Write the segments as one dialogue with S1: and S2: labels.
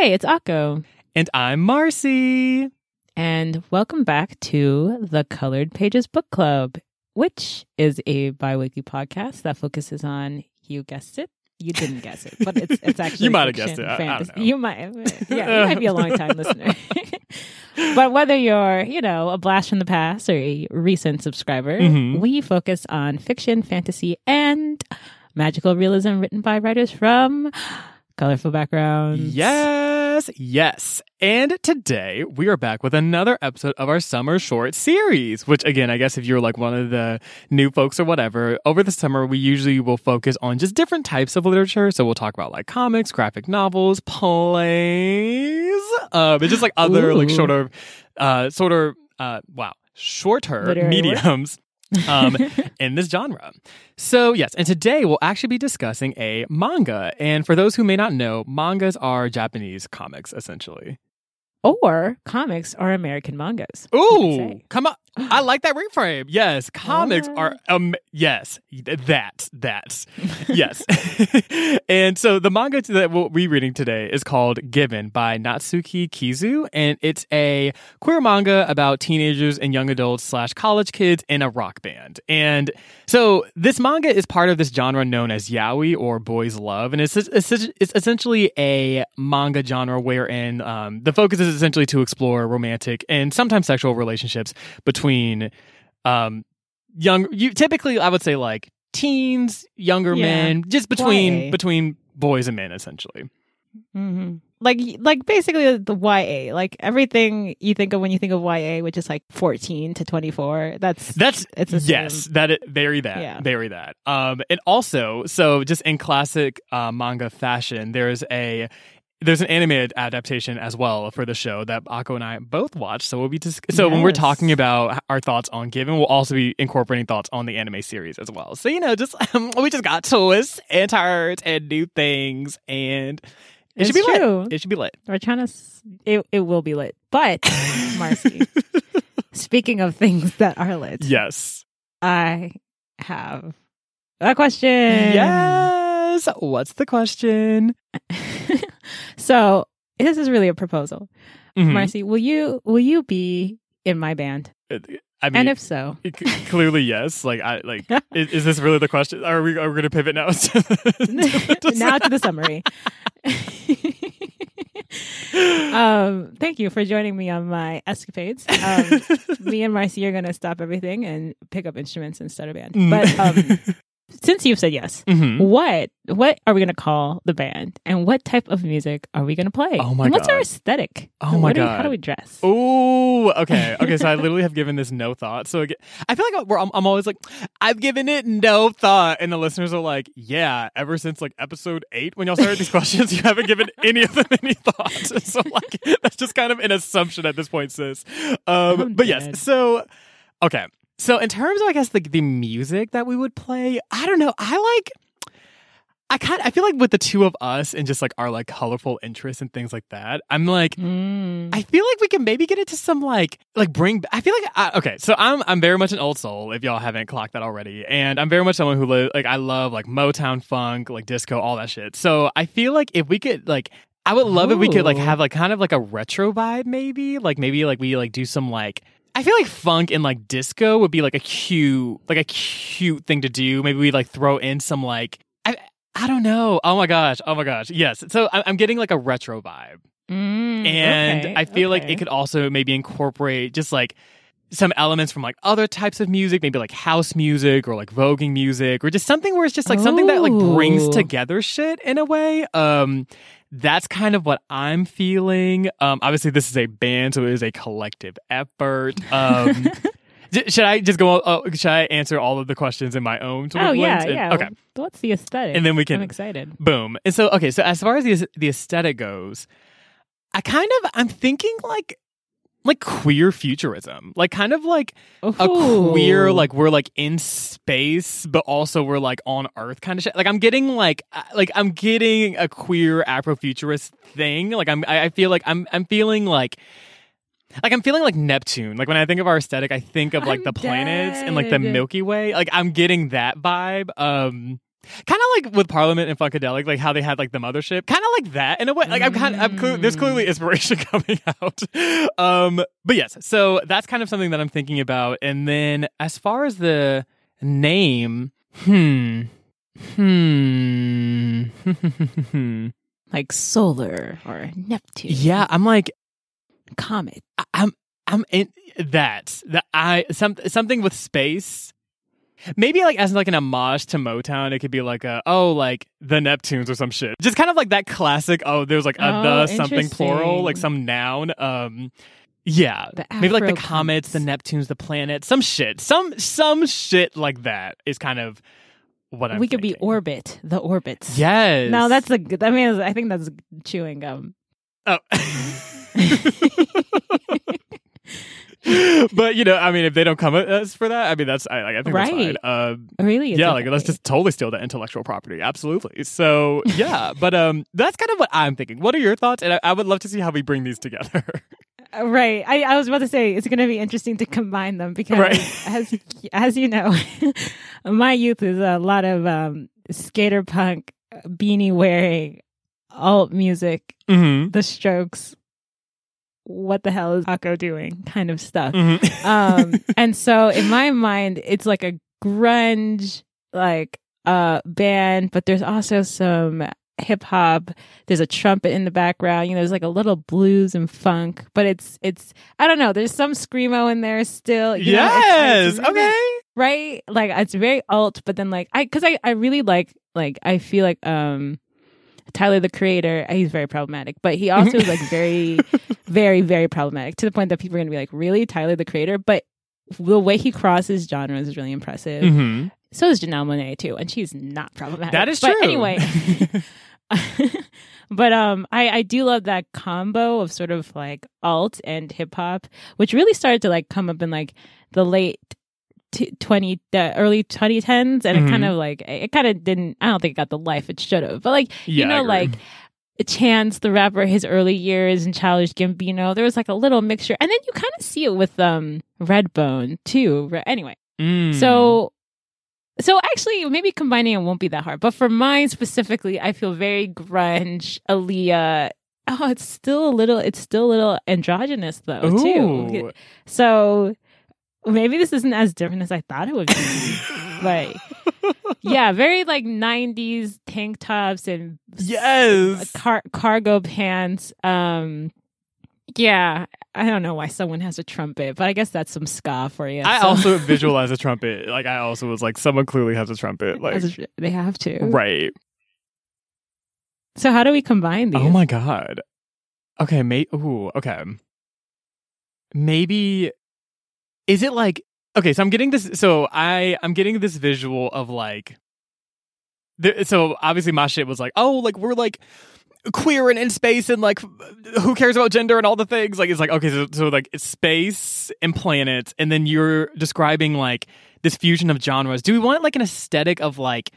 S1: Hey, it's Akko.
S2: And I'm Marcy.
S1: And welcome back to the Colored Pages Book Club, which is a bi weekly podcast that focuses on, you guessed it, you didn't guess it, but it's it's actually
S2: You might have guessed it. I- I
S1: fantasy.
S2: don't know.
S1: You might, yeah, you might be a long time listener. but whether you're, you know, a blast from the past or a recent subscriber,
S2: Mhm.
S1: we focus on fiction, fantasy, and magical realism written by writers from colorful backgrounds.
S2: Yes, yes. And today we are back with another episode of our summer short series, which again, I guess if you're like one of the new folks or whatever, over the summer we usually will focus on just different types of literature. So we'll talk about like comics, graphic novels, plays, um, and just like other like
S1: Ooh.
S2: shorter, uh, sort of, uh, wow, shorter
S1: Literary work?
S2: Um, in this genre. So, yes, and today we'll actually be discussing a manga. And for those who may not know, mangas are Japanese comics, essentially.
S1: or comics are American mangas.
S2: Ooh, come on. I like that reframe. Yes, comics
S1: What?
S2: are um yes, that that. yes. and so the manga that we'll be reading today is called Given by Natsuki Kizu and it's a queer manga about teenagers and young adults slash college kids in a rock band. And so this manga is part of this genre known as yaoi or boys love and it's it's, it's essentially a manga genre wherein um, the focus is essentially to explore romantic and sometimes sexual relationships between um young you typically I would say like teens, younger
S1: Yeah.
S2: men, just between
S1: YA.
S2: between boys and men essentially.
S1: hmm Like, like basically the YA, like everything you think of when you think of YA, which is like 14 to 24. That's
S2: That's
S1: It's the
S2: yes, that it, very that
S1: Yeah.
S2: very that. Um, and also, so just in classic uh, manga fashion, there's a there's an animated adaptation as well for the show that Akko and I both watched. So we'll be dis- so when we're talking about our thoughts on Given, we'll also be incorporating thoughts on the anime series as well. So you know, just um, we just got twists and turns and new things, and it
S1: It's
S2: should be
S1: true.
S2: lit. It should be lit.
S1: we're trying to. s- It it will be lit, but Marcy. speaking of things that are lit,
S2: Yes.
S1: I have a question.
S2: Yes. What's the question?
S1: so this is really a proposal,
S2: Mhm.
S1: Marcy. Will you will you be in my band?
S2: I mean,
S1: and if so,
S2: clearly yes like i like is, is this really the question are we are we gonna pivot now
S1: now to the summary. um, thank you for joining me on my escapades. Um, me and Marcy are going to stop everything and pick up instruments and start a band.
S2: Mm.
S1: But um, since you've said yes,
S2: Mhm.
S1: what what are we going to call the band, and what type of music are we going to play?
S2: Oh my
S1: and what's our aesthetic?
S2: Oh
S1: And
S2: my
S1: god! do we- how do we dress?
S2: Oh, okay, okay. So I literally have given this no thought. So again, I feel like we're, I'm, I'm always like, I've given it no thought, and the listeners are like, Yeah. Ever since like episode eight, when y'all started these questions, you haven't given any of them any thought. So like, that's just kind of an assumption at this point, sis. Um,
S1: I'm
S2: but yes, so okay. So in terms of I guess like the music that we would play, I don't know. I like. I kind I feel like with the two of us and just like our like colorful interests and things like that, I'm like
S1: Mm.
S2: I feel like we can maybe get into some like like bring. I feel like I, okay, so I'm I'm very much an old soul if y'all haven't clocked that already, and I'm very much someone who li- like I love like Motown funk, like disco, all that shit. So I feel like if we could like. I would love if we could like have like kind of like a retro vibe, maybe like maybe like we like do some like I feel like funk and like disco would be like a cute like a cute thing to do. Maybe we like throw in some like I I don't know. Oh my gosh. Oh my gosh. Yes. So I'm getting like a retro vibe
S1: Mm,
S2: and
S1: okay,
S2: I feel like it could also maybe incorporate just like some elements from like other types of music, maybe like house music or like voguing music or just something where it's just like something that like brings together shit in a way. Um that's kind of what I'm feeling. Um obviously this is a band so it is a collective effort. Um should I just go uh, should I answer all of the questions in my own sort
S1: Oh yeah?
S2: And-
S1: yeah.
S2: Okay.
S1: What's the aesthetic?
S2: And then we can-
S1: I'm excited.
S2: Boom. And so, okay, so as far as the the aesthetic goes, I kind of I'm thinking like like queer futurism, like kind of like a queer like we're like in space, but also we're like on Earth kind of shit. Like I'm getting like uh, like I'm getting a queer Afrofuturist thing. Like I'm I I feel like I'm I'm feeling like. Like I'm feeling like Neptune. Like when I think of our aesthetic, I think of like
S1: I'm
S2: the planets and like the. Milky Way. Like I'm getting that vibe. Um kind of like with Parliament and Funkadelic, like how they had like the mothership, kind of like that in a way. Like I'm kind of, I'm clear, there's clearly inspiration coming out. Um, but yes, so that's kind of something that I'm thinking about. And then as far as the name, hmm, hmm,
S1: Like solar or Neptune.
S2: yeah, I'm like,
S1: Comet.
S2: I- I'm, I'm in that that I some something with space. Maybe like as like an homage to Motown, it could be like a oh like the Neptunes or some shit. Just kind of like that classic. Oh, there's like a
S1: Oh,
S2: the something plural, like some noun. Um, yeah, maybe like the comets, the. Neptunes, the planets, some shit, some some shit like that is kind of what I'm.
S1: we could be orbit. The orbits.
S2: Yes.
S1: No, that's a good. I mean, I think that's chewing gum.
S2: Oh. but you know, I mean, if they don't come at us for that, I mean, that's I, I think that's fine.
S1: Right.
S2: Um,
S1: Really?
S2: Yeah, like let's just totally steal that intellectual property. Absolutely. So yeah, but um, that's kind of what I'm thinking. What are your thoughts? And I, I would love to see how we bring these together.
S1: Uh, Right. I, I was about to say it's going to be interesting to combine them because,
S2: Right.
S1: as as you know, my youth is a lot of um, skater punk, beanie wearing, alt music,
S2: mm-hmm.
S1: The Strokes. What the hell is Akko doing? Kind of stuff.
S2: Mm-hmm.
S1: um, and so in my mind, it's like a grunge like uh band, but there's also some hip hop. There's a trumpet in the background. You know, there's like a little blues and funk, but it's it's I don't know. There's some screamo in there still. you know, it's-
S2: yes.
S1: it's really-
S2: okay.
S1: right? Like it's very alt, but then like I because I I really like like I feel like um Tyler the creator he's very problematic, but he also is like very very very problematic to the point that people are gonna be like really Tyler the creator, but the way he crosses genres is really impressive.
S2: Mm-hmm.
S1: So is Janelle Monae too, and she's not problematic.
S2: That is
S1: but
S2: true.
S1: Anyway, but um, I I do love that combo of sort of like alt and hip hop, which really started to like come up in like the late. T- 20 the early 2010s and it
S2: Mhm.
S1: kind of like it kind of didn't i don't think it got the life it should have but like
S2: Yeah,
S1: you know like chance the rapper his early years and childish gambino there was like a little mixture and then you kind of see it with um redbone too anyway
S2: Mm.
S1: so so actually maybe combining it won't be that hard. But for mine specifically, I feel very grunge, Aaliyah. Oh, it's still a little it's still a little androgynous though, too. So maybe this isn't as different as I thought it would be. like, yeah, very like 90s tank tops and
S2: yes.
S1: car- cargo pants. Um yeah, I don't know why someone has a trumpet, but I guess that's some ska for you.
S2: I
S1: So-
S2: also visualize a trumpet. Like I also was like, someone clearly has a trumpet. Like
S1: As- they have to.
S2: right.
S1: So how do we combine these?
S2: Oh my god. Okay, may ooh, okay. Maybe is it like okay, so I'm getting this so I I'm getting this visual of like the, so obviously my shit was like, oh, like we're like queer and in space and like who cares about gender and all the things? Like it's like okay so, so like it's space and planets and then you're describing like this fusion of genres. Do we want like an aesthetic of like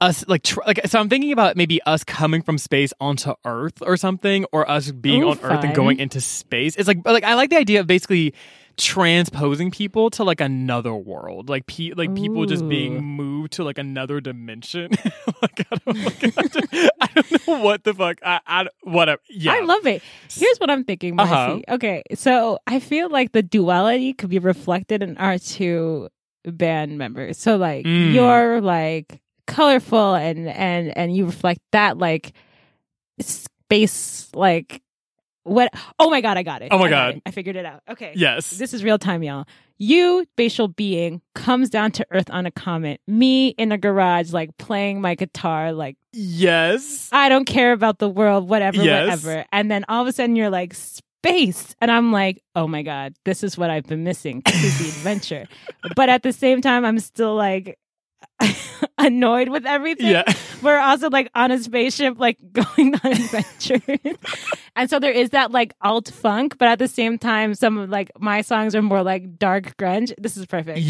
S2: us like tr- like so i'm thinking about maybe us coming from space onto earth or something or us being
S1: Ooh,
S2: on earth and going into space. It's like like i like the idea of basically transposing people to like another world like pe- like people just being moved to like another dimension like, I, don't, like, I, don't, I don't know what the fuck i, I whatever yeah
S1: I love it. Here's what I'm thinking, Marcy.
S2: Uh-huh.
S1: Okay, so I feel like the duality could be reflected in our two band members. So like
S2: Mm.
S1: you're like colorful and and and you reflect that like space like what oh my god i got it
S2: Oh my
S1: I
S2: God.
S1: it. i figured it out okay
S2: yes
S1: This is real time, y'all. You, spatial being, comes down to Earth on a comet. Me in a garage, like playing my guitar, like
S2: yes
S1: I don't care about the world, whatever,
S2: Yes.
S1: whatever. And then all of a sudden you're like, space. And I'm like, oh my God, this is what I've been missing. This is the adventure. but at the same time, I'm still like annoyed with everything.
S2: yeah
S1: We're also like on a spaceship, like going on adventures. and so there is that like alt funk, but at the same time, some of like my songs are more like dark grunge. This is perfect. I love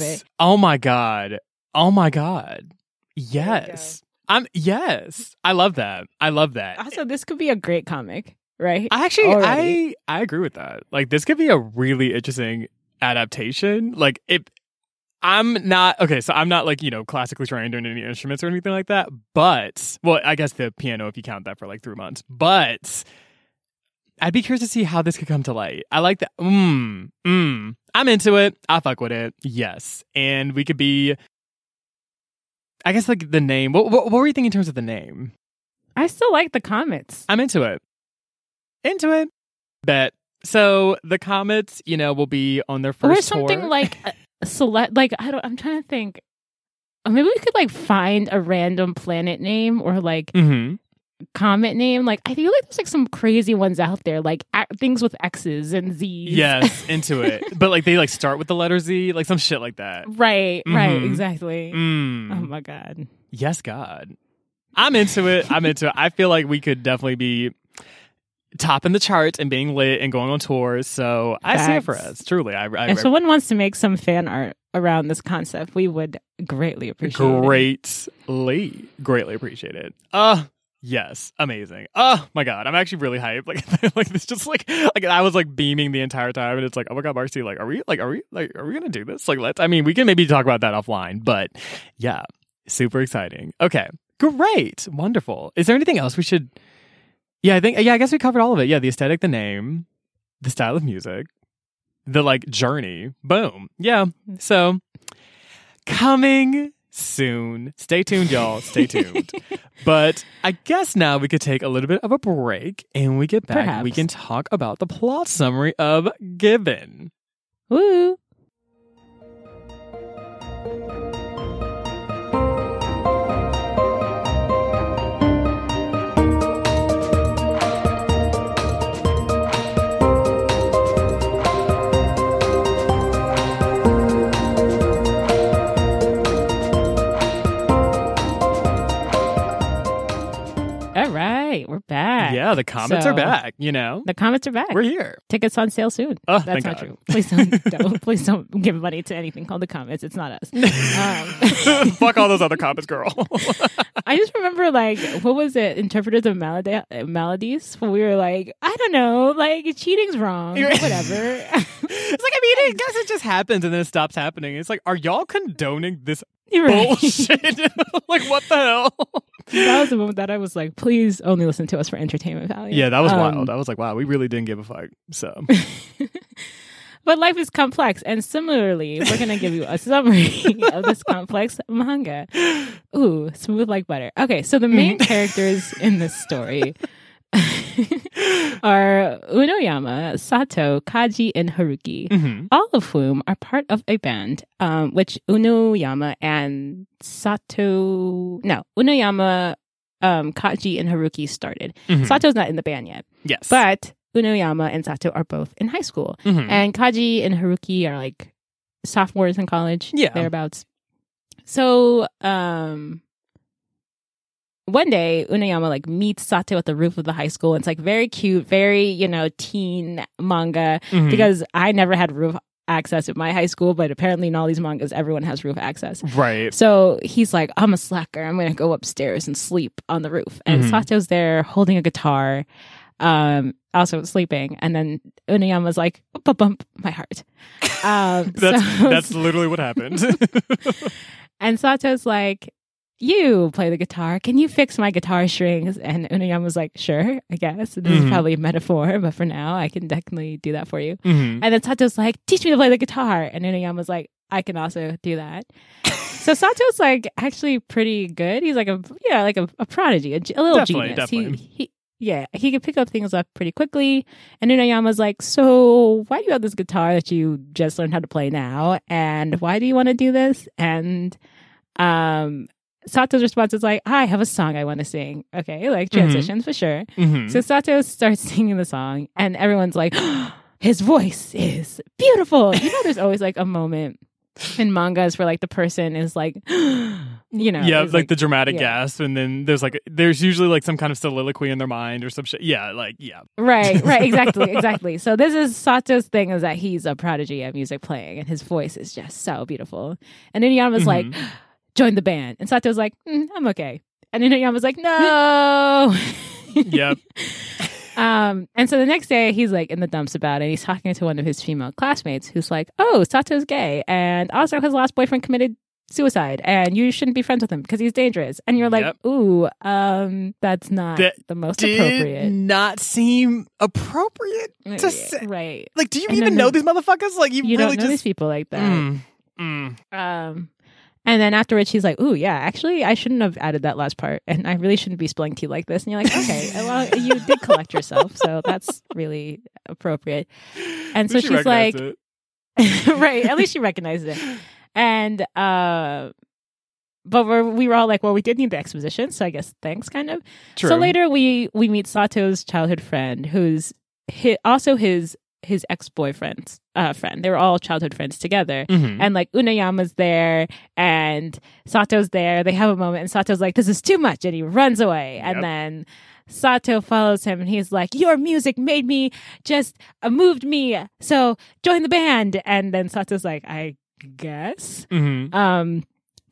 S2: Yes.
S1: it.
S2: Oh my god. Oh my god. Yes. I'm yes. I love that. I love that.
S1: Also, this could be a great comic, right?
S2: I actually
S1: Already.
S2: I I agree with that. Like this could be a really interesting adaptation. Like if I'm not okay, so I'm not like, you know, classically trained in any instruments or anything like that. But well, I guess the piano if you count that for like three months. But I'd be curious to see how this could come to light. I like that. Mmm. Mmm. I'm into it. I fuck with it. Yes. And we could be I guess like the name. What, what, what were you thinking in terms of the name?
S1: I still like the Comets.
S2: I'm into it. Into it. Bet. So the Comets, you know, will be on their first
S1: or something
S2: tour.
S1: like select. Like I don't. I'm trying to think. Maybe we could like find a random planet name or like
S2: hmm
S1: comet name. Like I feel like there's like some crazy ones out there, like a- things with X's and Z's.
S2: Yes, into it. But like they like start with the letter Z, like some shit like that.
S1: Right. Right.
S2: Mhm.
S1: Exactly.
S2: Mm.
S1: Oh my god.
S2: Yes, God. I'm into it. I'm into it. I feel like we could definitely be topping the charts and being lit and going on tours. So I see it for us. Truly, I, I
S1: if someone wants to make some fan art around this concept, we would greatly appreciate it.
S2: greatly, greatly appreciate it. Uh yes, amazing. Oh my god, I'm actually really hyped. Like, like this, just like, like I was like beaming the entire time, and it's like, oh my god, Marcy, like, are we, like, are we, like, are we gonna do this? Like, let's. I mean, we can maybe talk about that offline, but yeah, super exciting. Okay, great, wonderful. Is there anything else we should? Yeah, I think. Yeah, I guess we covered all of it. Yeah, the aesthetic, the name, the style of music, the like journey. Boom. Yeah. So coming soon. Stay tuned, y'all. Stay tuned. but I guess now we could take a little bit of a break and we get back. We can talk about the plot summary of Given.
S1: Woo. Right, we're back.
S2: Yeah, the Comets are back. You know,
S1: The Comets are back.
S2: we're here.
S1: Tickets on sale soon.
S2: Oh,
S1: That's
S2: thank
S1: not
S2: God.
S1: true. Please don't, don't please don't give money to anything called the Comets. It's not us. Um,
S2: Fuck all those other Comets, girl.
S1: I just remember like what was it? Interpreters of melody melodies. When we were like, I don't know, like cheating's wrong. Whatever.
S2: it's like I mean, I guess it just happens and then it stops happening. It's like, are y'all condoning this
S1: right.
S2: bullshit? like, what the hell?
S1: That was the moment that I was like, please only listen to us for entertainment value.
S2: Yeah, that was
S1: Um,
S2: wild. I was like, wow, we really didn't give a fuck. So,
S1: But life is complex, and similarly, we're gonna give you a summary of this complex manga. Ooh, smooth like butter. Okay, so the main characters in this story are Uenoyama, Sato, Kaji, and Haruki.
S2: Mhm.
S1: all of whom are part of a band, um, which Uenoyama and Sato, no, Uenoyama, um, Kaji, and Haruki started.
S2: Mhm.
S1: Sato's not in the band yet,
S2: yes,
S1: but Uenoyama and Sato are both in high school.
S2: Mhm.
S1: And Kaji and Haruki are like sophomores in college,
S2: Yeah.
S1: thereabouts. So, um, one day Uenoyama like meets Sato at the roof of the high school. And it's like very cute, very, you know, teen manga
S2: Mhm.
S1: because I never had roof access at my high school, but apparently in all these mangas, everyone has roof access.
S2: right,
S1: So he's like, I'm a slacker. I'm going to go upstairs and sleep on the roof. And
S2: Mhm.
S1: Sato's there holding a guitar, um, also sleeping. And then Uenoyama's like, bump, bump, my heart. Um,
S2: that's
S1: so-
S2: that's literally what happened.
S1: and Sato's like, you play the guitar. Can you fix my guitar strings? And Uenoyama was like, sure, I guess. This
S2: Mhm.
S1: is probably a metaphor, but for now, I can definitely do that for you.
S2: Mhm.
S1: And then Sato's like, teach me to play the guitar. And Uenoyama was like, I can also do that. so Sato's like actually pretty good. He's like a yeah, like a, a prodigy, a, a little
S2: Definitely,
S1: genius.
S2: definitely.
S1: He, he yeah, he could pick up things up pretty quickly. And Uenoyama's like, so why do you have this guitar that you just learned how to play now? And why do you want to do this? And um Sato's response is like, I have a song I want to sing. Okay, like
S2: Mhm.
S1: transitions for sure.
S2: Mhm.
S1: So Sato starts singing the song, and everyone's like, his voice is beautiful. You know, there's always like a moment in mangas where like the person is like, you know,
S2: yeah,
S1: is,
S2: like, the dramatic
S1: yeah.
S2: gasp, and then there's like there's usually like some kind of soliloquy in their mind or some shit. Yeah, like yeah,
S1: right, right, exactly, exactly. So this is Sato's thing is that he's a prodigy at music playing, and his voice is just so beautiful. And Uenoyama's like,
S2: Mhm.
S1: Join the band, and Sato's like, "Mm, I'm okay. And Uenoyama's like, no.
S2: yep.
S1: Um, and so the next day he's like in the dumps about it. He's talking to one of his female classmates who's like, "Oh, Sato's gay, and also his last boyfriend committed suicide, and you shouldn't be friends with him because he's dangerous." And you're like,
S2: Yep.
S1: "Ooh, um, that's not
S2: That
S1: the most
S2: Did
S1: appropriate."
S2: not seem appropriate to
S1: Yeah,
S2: say.
S1: right.
S2: Like, do you
S1: And
S2: even
S1: then
S2: know these motherfuckers? Like, you,
S1: You
S2: really
S1: don't know these people like that.
S2: Mm, mm.
S1: Um, and then afterwards, she's like, "Ooh, yeah, actually, I shouldn't have added that last part, and I really shouldn't be spilling tea like this." And you're like, "Okay, well, you did collect yourself, so that's really appropriate." And so she's like, "Right, at least she recognized it." And uh, but we're, we were all like, "Well, we did need the exposition, so I guess thanks, kind of."
S2: True.
S1: So later, we we meet Sato's childhood friend, who's hi also his his ex boyfriend's uh, friend. They were all childhood friends together
S2: Mhm.
S1: and like Uenoyama's there and Sato's there. They have a moment and Sato's like, This is too much and he runs away.
S2: Yep.
S1: And then Sato follows him and he's like, Your music made me just uh, moved me. So join the band. And then Sato's like, I guess.
S2: Mhm.
S1: Um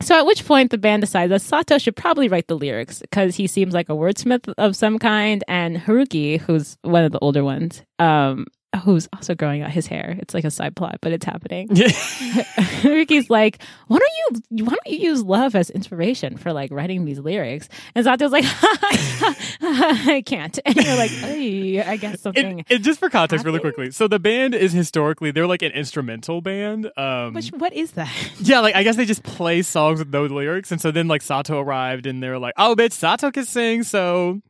S1: so at which point the band decides that Sato should probably write the lyrics because he seems like a wordsmith of some kind, and Haruki, who's one of the older ones, um, who's also growing out his hair. It's like a side plot, but it's happening. Ricky's like, why don't you why don't you use love as inspiration for like writing these lyrics? And Sato's like, I can't. And you're like, I guess something.
S2: And, and just for context, really quickly, so the band is historically they're like an instrumental band. Um,
S1: Which what is that?
S2: yeah, like I guess they just play songs with no lyrics, and so then like Sato arrived, and they're like, "Oh, bitch, Sato can sing, so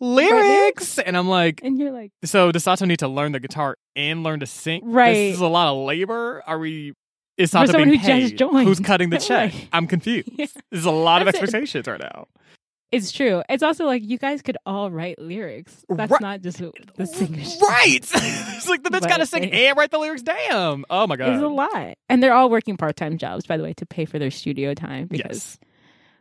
S2: lyrics." And I'm like,
S1: And you're like,
S2: "So does Sato need to learn the guitar and learn to sing?
S1: Right.
S2: This is a lot of labor. Are we?"
S1: It's
S2: not
S1: someone who just joined.
S2: Who's cutting the check?
S1: Right.
S2: I'm confused.
S1: Yeah.
S2: There's a lot of
S1: That's it.
S2: expectations right now.
S1: It's true. It's also like you guys could all write lyrics. That's
S2: Right.
S1: not just the singers.
S2: Right. it's like the bitch got to sing
S1: it-
S2: and write the lyrics. Damn. Oh my god.
S1: It's a lot. And they're all working part time jobs, by the way, to pay for their studio time because
S2: Yes.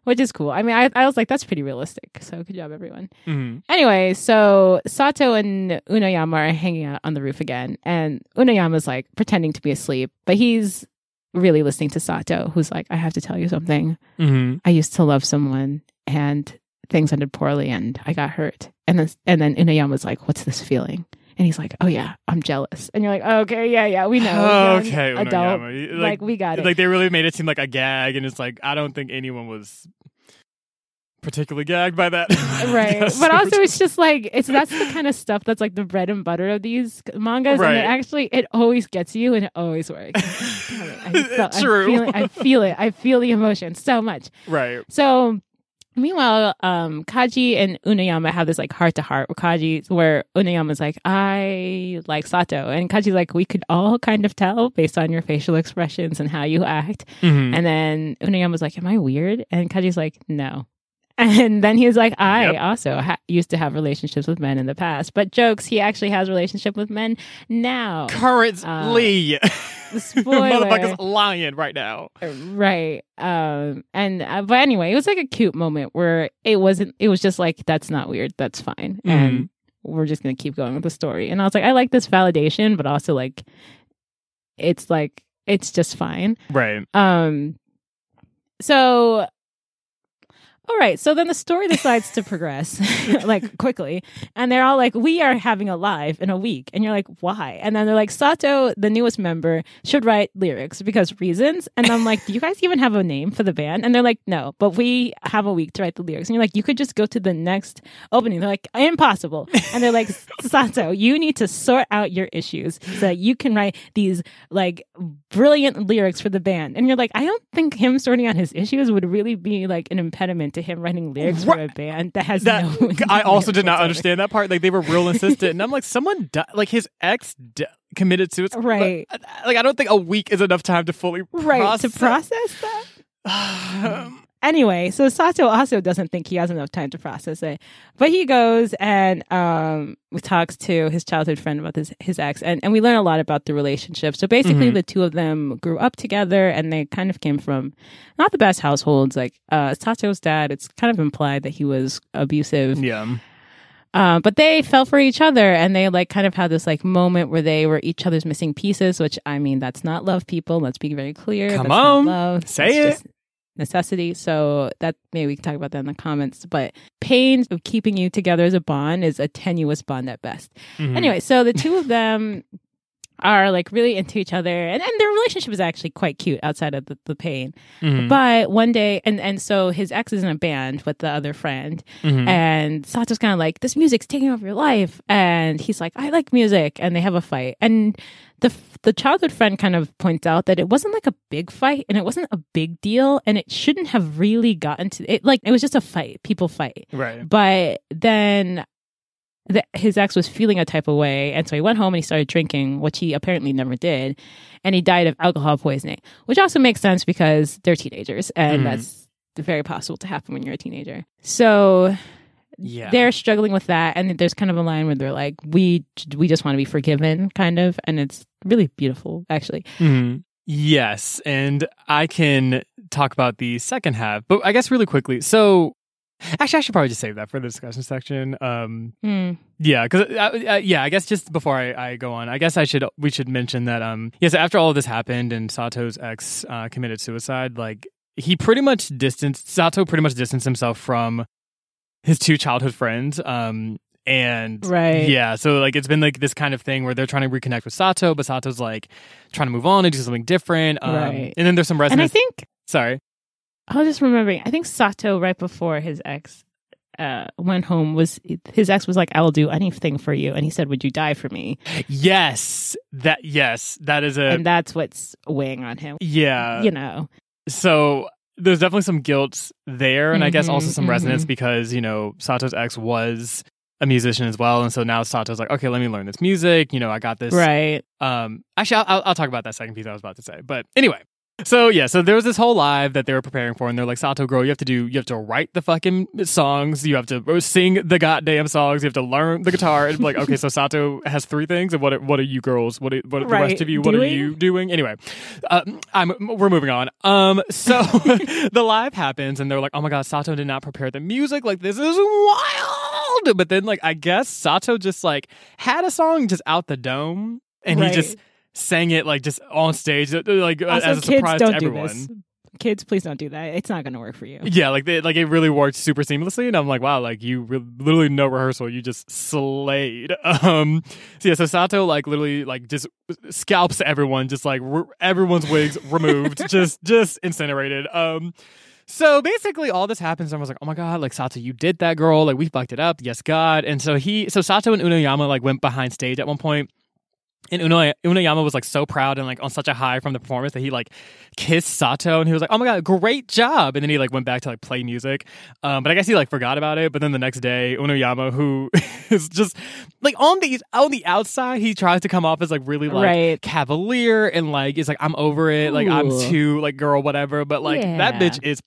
S1: Which is cool. I mean I, I was like, that's pretty realistic. So good job everyone.
S2: Mhm.
S1: Anyway, so Sato and Uenoyama are hanging out on the roof again, and Uenoyama's like pretending to be asleep, but he's really listening to Sato, who's like, I have to tell you something.
S2: Mhm.
S1: I used to love someone and things ended poorly and I got hurt. And then and then Uenoyama's like, What's this feeling? And he's like, Oh yeah, I'm jealous. And you're like, oh, Okay, yeah, yeah, we know.
S2: Okay.
S1: adult.
S2: Uenoyama.
S1: Like, we got it.
S2: Like they really made it seem like a gag, and it's like I don't think anyone was particularly gagged by that.
S1: right but also it's just like it's that's the kind of stuff that's like the bread and butter of these mangas
S2: Right.
S1: and it actually it always gets you and it always works I felt- I
S2: True.
S1: feel it, I feel it i feel the emotion so much
S2: right.
S1: so meanwhile um kaji and uenoyama have this like heart to heart with kaji where uenoyama's like i like sato and kaji's like we could all kind of tell based on your facial expressions and how you act
S2: Mhm.
S1: and then Uenoyama's like, Am I weird? And Kaji's like, No. And then he's like, I
S2: Yep.
S1: also ha- used to have relationships with men in the past. But jokes, he actually has relationship with men now.
S2: Currently,
S1: Spoiler.
S2: motherfuckers lying right now.
S1: right. Um, and, uh, but anyway, it was like a cute moment where it wasn't, it was just like, That's not weird. That's fine. And we're just going to keep going with the story. And I was like, I like this validation, but also like, it's like, it's just fine.
S2: Right.
S1: Um so all right, so then the story decides to progress like quickly, and they're all like, "We are having a live in a week," and you're like, "Why?" And then they're like, "Sato, the newest member, should write lyrics because reasons." And I'm like, "Do you guys even have a name for the band?" And they're like, "No, but we have a week to write the lyrics." And you're like, "You could just go to the next opening." They're like, "Impossible," and they're like, "Sato, you need to sort out your issues so that you can write these like brilliant lyrics for the band." And you're like, "I don't think him sorting out his issues would really be like an impediment to him writing lyrics for a band that has
S2: That
S1: no."
S2: I also did not understand that part. Like they were real insistent, and I'm like, someone di- like his ex di- committed suicide.
S1: Right.
S2: Like I don't think a week is enough time to fully
S1: Right
S2: process.
S1: to process that.
S2: Um,
S1: Anyway, so Sato also doesn't think he has enough time to process it, but he goes and um, talks to his childhood friend about his his ex, and, and we learn a lot about the relationship. So basically,
S2: Mhm.
S1: the two of them grew up together, and they kind of came from not the best households. Like uh, Sato's dad, it's kind of implied that he was abusive,
S2: yeah.
S1: uh, but they fell for each other, and they like kind of had this like moment where they were each other's missing pieces. Which I mean, that's not love, people. Let's be very clear.
S2: Come
S1: That's
S2: on.
S1: love.
S2: Say
S1: That's
S2: it.
S1: just- necessity. So that maybe we can talk about that in the comments. But pain of keeping you together as a bond is a tenuous bond at best.
S2: Mhm.
S1: Anyway, so the two of them are like really into each other and, and their relationship is actually quite cute outside of the, the pain.
S2: Mhm.
S1: But one day and, and so his ex is in a band with the other friend
S2: Mhm.
S1: and Sato's kind of like, this music's taking over your life. And he's like, I like music. And they have a fight. And the, the childhood friend kind of points out that it wasn't like a big fight and it wasn't a big deal. And it shouldn't have really gotten to it. Like, it was just a fight. People fight.
S2: right.
S1: But then the, his ex was feeling a type of way. And so he went home and he started drinking, which he apparently never did. And he died of alcohol poisoning, which also makes sense because they're teenagers. And
S2: Mhm.
S1: that's very possible to happen when you're a teenager. So
S2: Yeah.
S1: they're struggling with that. And there's kind of a line where they're like, we, we just want to be forgiven, kind of. And it's really beautiful, actually.
S2: Mhm. Yes, and I can talk about the second half, but I guess really quickly. So, actually, I should probably just save that for the discussion section. Um,
S1: Hmm.
S2: yeah, because uh, uh, yeah, I guess just before I, I go on, I guess I should we should mention that um, yes, after all of this happened and Sato's ex uh, committed suicide, like he pretty much distanced Sato pretty much distanced himself from his two childhood friends. Um, and
S1: Right.
S2: yeah, so like it's been like this kind of thing where they're trying to reconnect with Sato, but Sato's like trying to move on and do something different. Um,
S1: Right.
S2: And then there's some
S1: And I think
S2: sorry.
S1: I was just remembering. I think Sato, right before his ex uh, went home, was his ex was like, "I'll do anything for you," and he said, "Would you die for me?"
S2: Yes, that yes, that is a
S1: and that's what's weighing on him.
S2: yeah.
S1: you know,
S2: so there's definitely some guilt there and i guess also
S1: Mhm,
S2: some resonance
S1: mhm.
S2: because you know sato's ex was a musician as well and so now sato's like okay let me learn this music you know i got this
S1: right?
S2: um actually I'll, I'll talk about that second piece i was about to say but anyway so yeah so there was this whole live that they were preparing for and they're like sato girl you have to do you have to write the fucking songs. You have to sing the goddamn songs. You have to learn the guitar. And like okay so sato has three things and what are, what are you girls? What are, what are the rest of you what are
S1: Doing?
S2: you doing? anyway uh, i'm we're moving on. Um so the live happens and they're like oh my god sato did not prepare the music. Like this is wild. But then like i guess sato just like had a song just out the dome and
S1: Right.
S2: he just sang it like just on stage uh, like
S1: Also,
S2: as a
S1: kids
S2: surprise
S1: don't
S2: to
S1: do
S2: everyone
S1: this. Kids, please don't do that. It's not going to work for you.
S2: yeah, like they, like it really worked super seamlessly, and I'm like, wow, like you re- literally no rehearsal, you just slayed. Um, so yeah, so Sato like literally like just scalps everyone, just like re- everyone's wigs removed, just just incinerated. Um, so basically, all this happens, and I was like, oh my god, like Sato, you did that, girl. Like we fucked it up. Yes, God. And so he, so Sato and Uenoyama like went behind stage at one point. And Uno, Uenoyama was like so proud and like on such a high from the performance that he like kissed Sato and he was like, "Oh my god, great job!" And then he like went back to like play music. Um, but I guess he like forgot about it. But then the next day, Uenoyama, who is just like on the on the outside, he tries to come off as like really like
S1: Right.
S2: cavalier and like is like, "I'm over it," like I'm too like girl whatever. But like that bitch is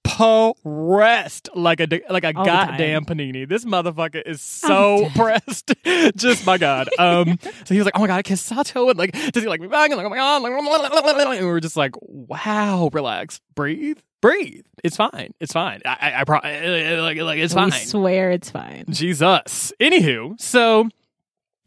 S2: pressed like a like a
S1: All
S2: goddamn panini. This motherfucker is so pressed. just my god. Um, so he was like, "Oh my god, I kissed Sato," and like, does he like me back? And like, "Oh my god!" Like, and we were just like, "Wow, relax, breathe, breathe. It's fine. It's fine. I, I, I pro- like, like, it's
S1: we
S2: fine."
S1: swear it's fine.
S2: Jesus. Anywho, so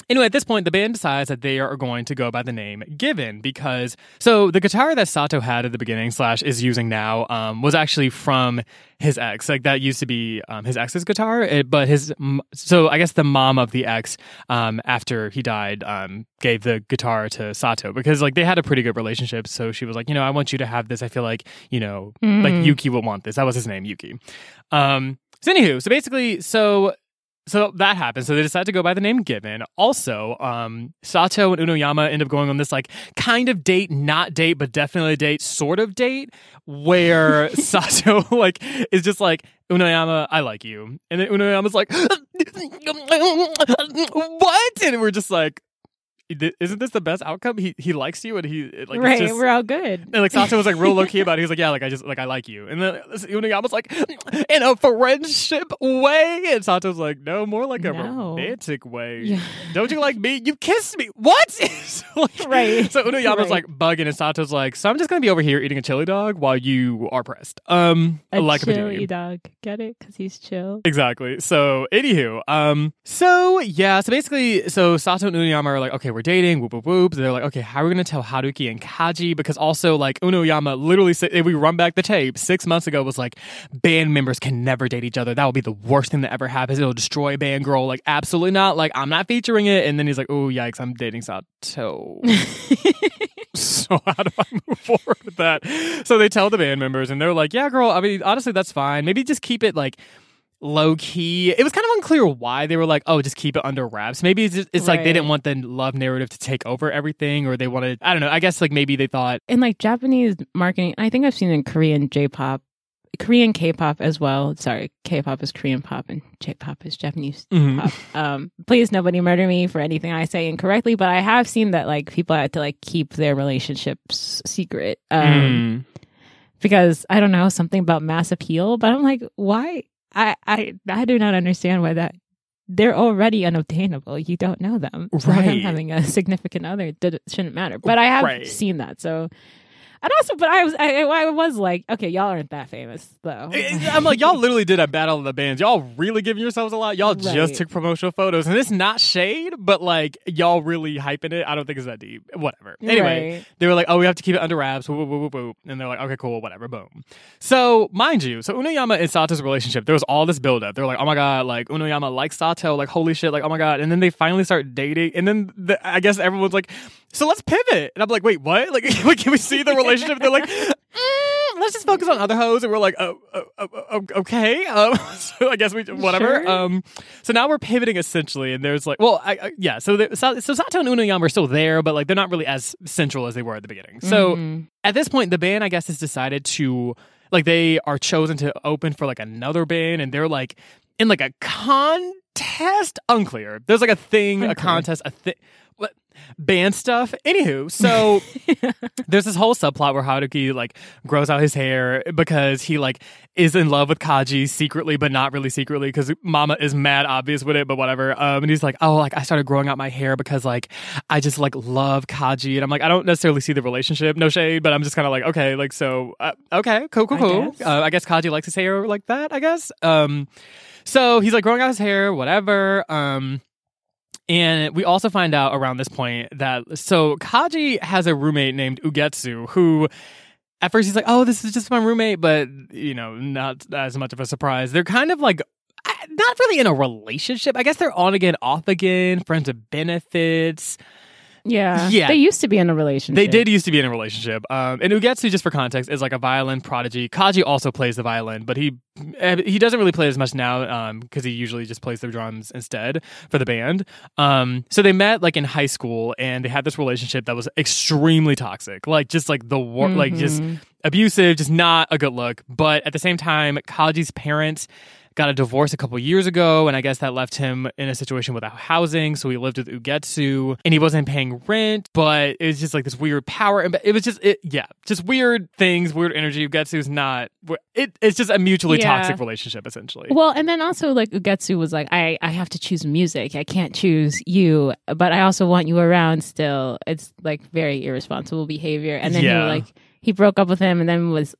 S2: anyway, at this point, the band decides that they are going to go by the name Given because so the guitar that Sato had at the beginning slash is using now um, was actually from his ex. Like that used to be um, his ex's guitar, it, but his so I guess the mom of the ex um, after he died um, gave the guitar to Sato because like they had a pretty good relationship. So she was like, you know, I want you to have this. I feel like you know, like
S1: Mhm.
S2: Yuki will want this. That was his name, Yuki. Um, so anywho, so basically, so so that happened. So they decide to go by the name Given. Also, um, Sato and Uenoyama end up going on this like kind of date, not date, but definitely a date, sort of date, where Sato like is just like Uenoyama, I like you, and then Uenoyama's like, what? And we're just like, isn't this the best outcome? He he likes you, and he like it's
S1: right,
S2: just-
S1: we're all good.
S2: and like Sato was like real low key about it. He was like, "Yeah, like I just like I like you." And then Uenoyama's like, "In a friendship way," and Sato's like, "No, more like a
S1: No.
S2: romantic way."
S1: Yeah.
S2: Don't you like me? You kissed me. What? So, like-
S1: Right.
S2: So Uenoyama's
S1: Right.
S2: like bugging, and Sato's like, "So I'm just gonna be over here eating a chili dog while you are pressed." Um,
S1: A
S2: like a
S1: chilly dog. Get it? Because he's chill.
S2: Exactly. So, anywho, um, so yeah, so basically, so Sato and Uenoyama are like, okay, we're dating, whoop, whoop, whoop. They're like, okay, how are we going to tell Haruki and Kaji? Because also, like, Uenoyama literally said, if we run back the tape, six months ago was like, band members can never date each other. That would be the worst thing that ever happens. It'll destroy band girl. Like, absolutely not. Like, I'm not featuring it. And then he's like, oh, yikes, I'm dating Sato. so how do I move forward with that? So they tell the band members, and they're like, yeah, girl, I mean, honestly, that's fine. Maybe just keep it like, low key. It was kind of unclear why they were like, "Oh, just keep it under wraps." Maybe it's, just, it's like they didn't want the love narrative to take over everything, or they wanted. I don't know. I guess like maybe they thought,
S1: in like Japanese marketing, I think I've seen in Korean J-pop, Korean K-pop as well. Sorry, K-pop is Korean pop and J-pop is Japanese
S2: Mhm.
S1: pop. Um, please nobody murder me for anything I say incorrectly, but I have seen that like people had to like keep their relationships secret. Um,
S2: mm,
S1: because I don't know something about mass appeal, but I'm like, why? I I I do not understand why that. They're already unobtainable. You don't know them. So them
S2: Right.
S1: having a significant other did, shouldn't matter. But I have
S2: Right.
S1: seen that. So, and also, but I was I, I was like, okay, y'all aren't that famous though.
S2: Eh, eh, I'm like, y'all literally did a battle of the bands. Y'all really giving yourselves a lot. Y'all
S1: Right.
S2: just took promotional photos, and it's not shade, but like y'all really hyping it. I don't think it's that deep. Whatever. Anyway,
S1: Right.
S2: they were like, "Oh, we have to keep it under wraps." Whoop, whoop, whoop, whoop, whoop. And they're like, "Okay, cool, whatever." Boom. So, mind you, so Uenoyama and Sato's relationship, there was all this buildup. They're like, "Oh my god, like Uenoyama likes Sato, like holy shit, like oh my god." And then they finally start dating, and then the, I guess everyone's like, "So let's pivot." And I'm like, "Wait, what? Like, can we see the relationship?" they're like. "Mm, let's just focus on other hoes, and we're like, oh, oh, oh, oh, okay. Um, so I guess we whatever.
S1: Sure.
S2: Um, so now we're pivoting essentially, and there's like, well, I, I, yeah. So there, so so Sato and Uenoyama are still there, but like they're not really as central as they were at the beginning. So
S1: Mhm.
S2: at this point, the band, I guess, has decided to like they are chosen to open for like another band, and they're like in like a contest. Unclear. There's like a thing, a contest, a thing. Band stuff? Anywho, so there's this whole subplot where Haruki like grows out his hair because he like is in love with Kaji secretly, but not really secretly because Mama is mad obvious with it, but whatever. Um, and he's like, oh, like I started growing out my hair because like I just like love Kaji, and I'm like, I don't necessarily see the relationship, no shade, but I'm just kind of like, okay, like so, uh, okay, cool, cool,
S1: I
S2: cool.
S1: guess.
S2: Uh, I guess Kaji likes his hair like that, I guess. Um, so he's like growing out his hair, whatever. Um. And we also find out around this point that so Kaji has a roommate named Ugetsu who at first he's like, "Oh, this is just my roommate," but you know, not as much of a surprise. They're kind of like not really in a relationship. I guess they're on again, off again, friends with benefits.
S1: Yeah.
S2: Yeah.
S1: They used to be in a relationship.
S2: They did used to be in a relationship. Um, and Ugetsu, just for context, is like a violin prodigy. Kaji also plays the violin, but he eh, he doesn't really play as much now because he usually just plays the drums instead for the band. Um, so they met like in high school, and they had this relationship that was extremely toxic, like just like the war, like just
S1: Mhm.
S2: abusive, just not a good look. But at the same time, Kaji's parents got a divorce a couple years ago, and I guess that left him in a situation without housing. So he lived with Ugetsu, and he wasn't paying rent. But it was just like this weird power, and it was just it, yeah, just weird things, weird energy. Ugetsu's not. It, it's just a mutually
S1: Yeah.
S2: toxic relationship, essentially.
S1: Well, and then also like Ugetsu was like, I, I have to choose music. I can't choose you, but I also want you around still. It's like very irresponsible behavior. And then
S2: Yeah.
S1: he like he broke up with him and then was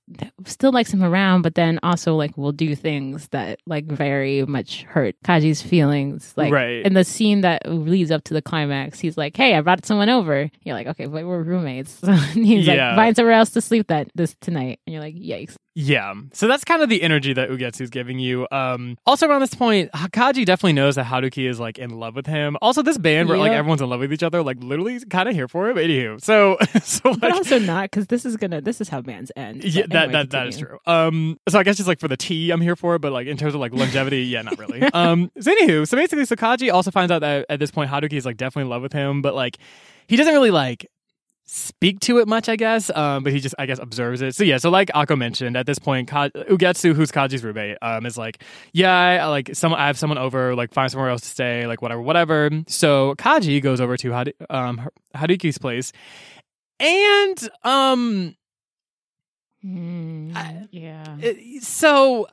S1: still likes him around, but then also like will do things that like very much hurt Kaji's feelings. Like
S2: Right.
S1: in the scene that leads up to the climax, he's like, Hey, I brought someone over. You're like, Okay, but we're roommates. And he's
S2: Yeah.
S1: like, find somewhere else to sleep that this tonight. And you're like, Yikes.
S2: Yeah. So that's kind of the energy that Ugetsu's giving you. Um, also around this point, Kaji definitely knows that Haruki is like in love with him. Also, this band where like everyone's in love with each other, like literally kind of here for it. But anywho, so so
S1: But also not because this is gonna this is how bands end.
S2: Yeah, that
S1: anyway,
S2: that that is
S1: continue.
S2: true. Um, so I guess just like for the tea, I'm here for it, but like in terms of like longevity, yeah, not really. Um, so anywho, so basically, Sakaji also finds out that at this point Haruki is like definitely in love with him, but like he doesn't really like speak to it much, I guess. Um, but he just I guess observes it. So yeah, so like Akko mentioned, at this point, Ka- Ugetsu, who's Kaji's roommate, um, is like, yeah, I, like some I have someone over, like find somewhere else to stay, like whatever, whatever. So Kaji goes over to Had- um Haruki's place, and um.
S1: Mm,
S2: I-
S1: yeah.
S2: So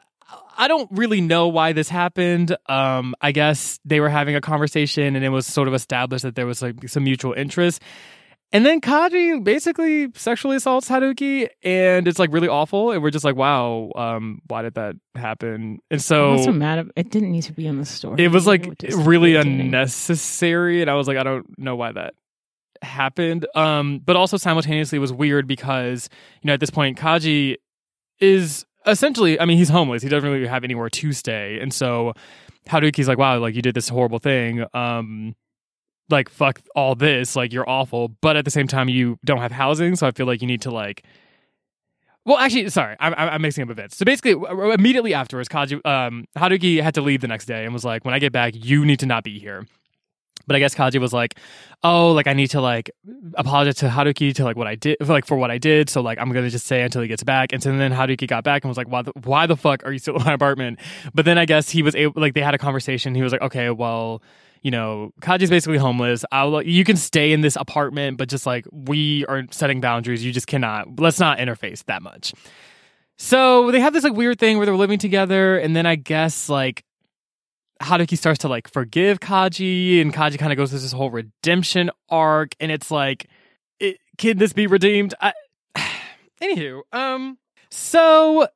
S2: I don't really know why this happened. Um, I guess they were having a conversation and it was sort of established that there was like some mutual interest. And then Kaji basically sexually assaults Haruki and it's like really awful. And we're just like, wow, um, why did that happen? And
S1: I'm
S2: so
S1: mad. At, it didn't need to be in the story.
S2: it was like
S1: was
S2: really unnecessary. And I was like, I don't know why that happened. Um, but also simultaneously was weird because you know at this point Kaji is essentially, I mean, he's homeless. He doesn't really have anywhere to stay, and so Haruki's like, "Wow, like you did this horrible thing." Um, like fuck all this, like you're awful. But at the same time, you don't have housing, so I feel like you need to like. Well, actually, sorry, I'm, I'm mixing up events. So basically, immediately afterwards, Kaji, um, Haruki had to leave the next day and was like, "When I get back, you need to not be here." But I guess Kaji was like, "Oh, like I need to like apologize to Haruki to like what I did, like for what I did. So like I'm gonna just say until he gets back." And so then Haruki got back and was like, "Why the why the fuck are you still in my apartment?" But then I guess he was able, like they had a conversation. He was like, "Okay, well." You know, Kaji's basically homeless. I'll you can stay in this apartment, but just like we are setting boundaries, you just cannot. Let's not interface that much. So they have this like weird thing where they're living together, and then I guess like Haruki starts to like forgive Kaji, and Kaji kind of goes through this whole redemption arc, and it's like, it, can this be redeemed? I, anywho, um, so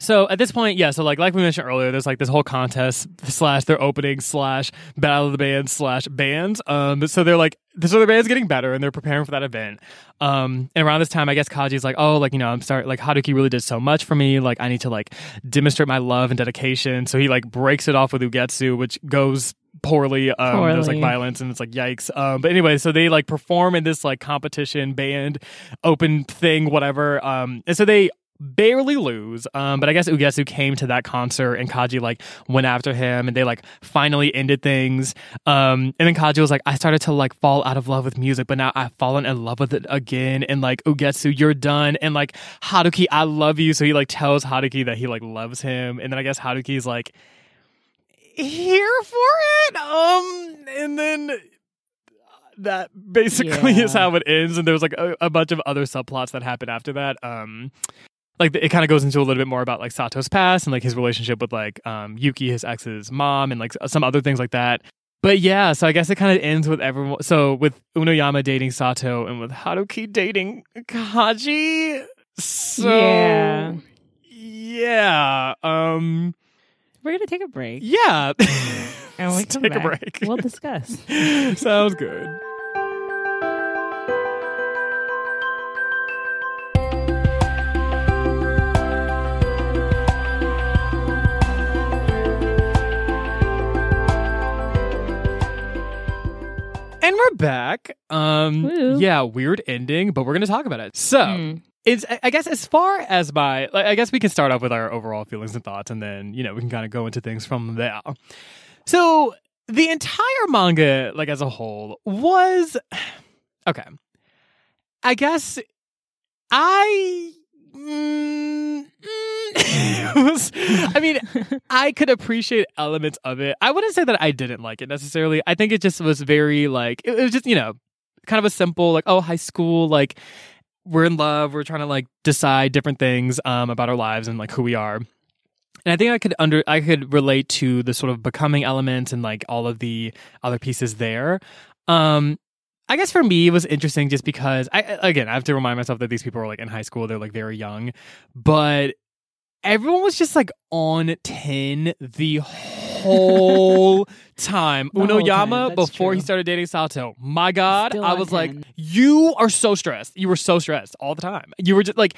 S2: so at this point, yeah. So like like we mentioned earlier, there's like this whole contest slash their opening slash battle of the bands slash bands. Um, so they're like so their band's getting better and they're preparing for that event. Um, and around this time, I guess Kaji's like, oh, like you know, I'm sorry, like Haruki really did so much for me. Like I need to like demonstrate my love and dedication. So he like breaks it off with Ugetsu, which goes poorly. Um,
S1: Poorly.
S2: there's like violence and it's like yikes. Um, but anyway, so they like perform in this like competition band open thing, whatever. Um, and so they barely lose. Um, but I guess Ugetsu came to that concert and Kaji like went after him and they like finally ended things. Um, and then Kaji was like, I started to like fall out of love with music, but now I've fallen in love with it again. And like Ugetsu, you're done. And like Haruki, I love you. So he like tells Haruki that he like loves him. And then I guess Haruki's like here for it. Um, and then that basically is how it ends. And there was like a, a bunch of other subplots that happened after that. Um, like it kind of goes into a little bit more about like Sato's past and like his relationship with like um, Yuki, his ex's mom, and like some other things like that. But yeah, so I guess it kind of ends with everyone. So with Uenoyama dating Sato and with Haruki dating Kaji. So
S1: Yeah.
S2: yeah, um,
S1: We're gonna take a break
S2: yeah.
S1: and we come
S2: take a break.
S1: We'll discuss.
S2: Sounds good. And we're back. Um
S1: Woo.
S2: yeah, weird ending, but we're going to talk about it. So,
S1: Mm.
S2: it's I guess as far as my like, I guess we can start off with our overall feelings and thoughts and then, you know, we can kind of go into things from there. So, the entire manga like as a whole was okay. I guess I mm, mm, I mean, I could appreciate elements of it. I wouldn't say that I didn't like it necessarily. I think it just was very like it was just, you know, kind of a simple like oh, high school like we're in love, we're trying to like decide different things um about our lives and like who we are. And I think I could under I could relate to the sort of becoming element and like all of the other pieces there. Um I guess for me it was interesting just because I again I have to remind myself that these people are like in high school, they're like very young, but everyone was just like on 10 the whole time.
S1: The whole
S2: Uenoyama
S1: time,
S2: before he started dating Sato. My god,
S1: Still
S2: I was like you are so stressed. You were so stressed all the time. You were just like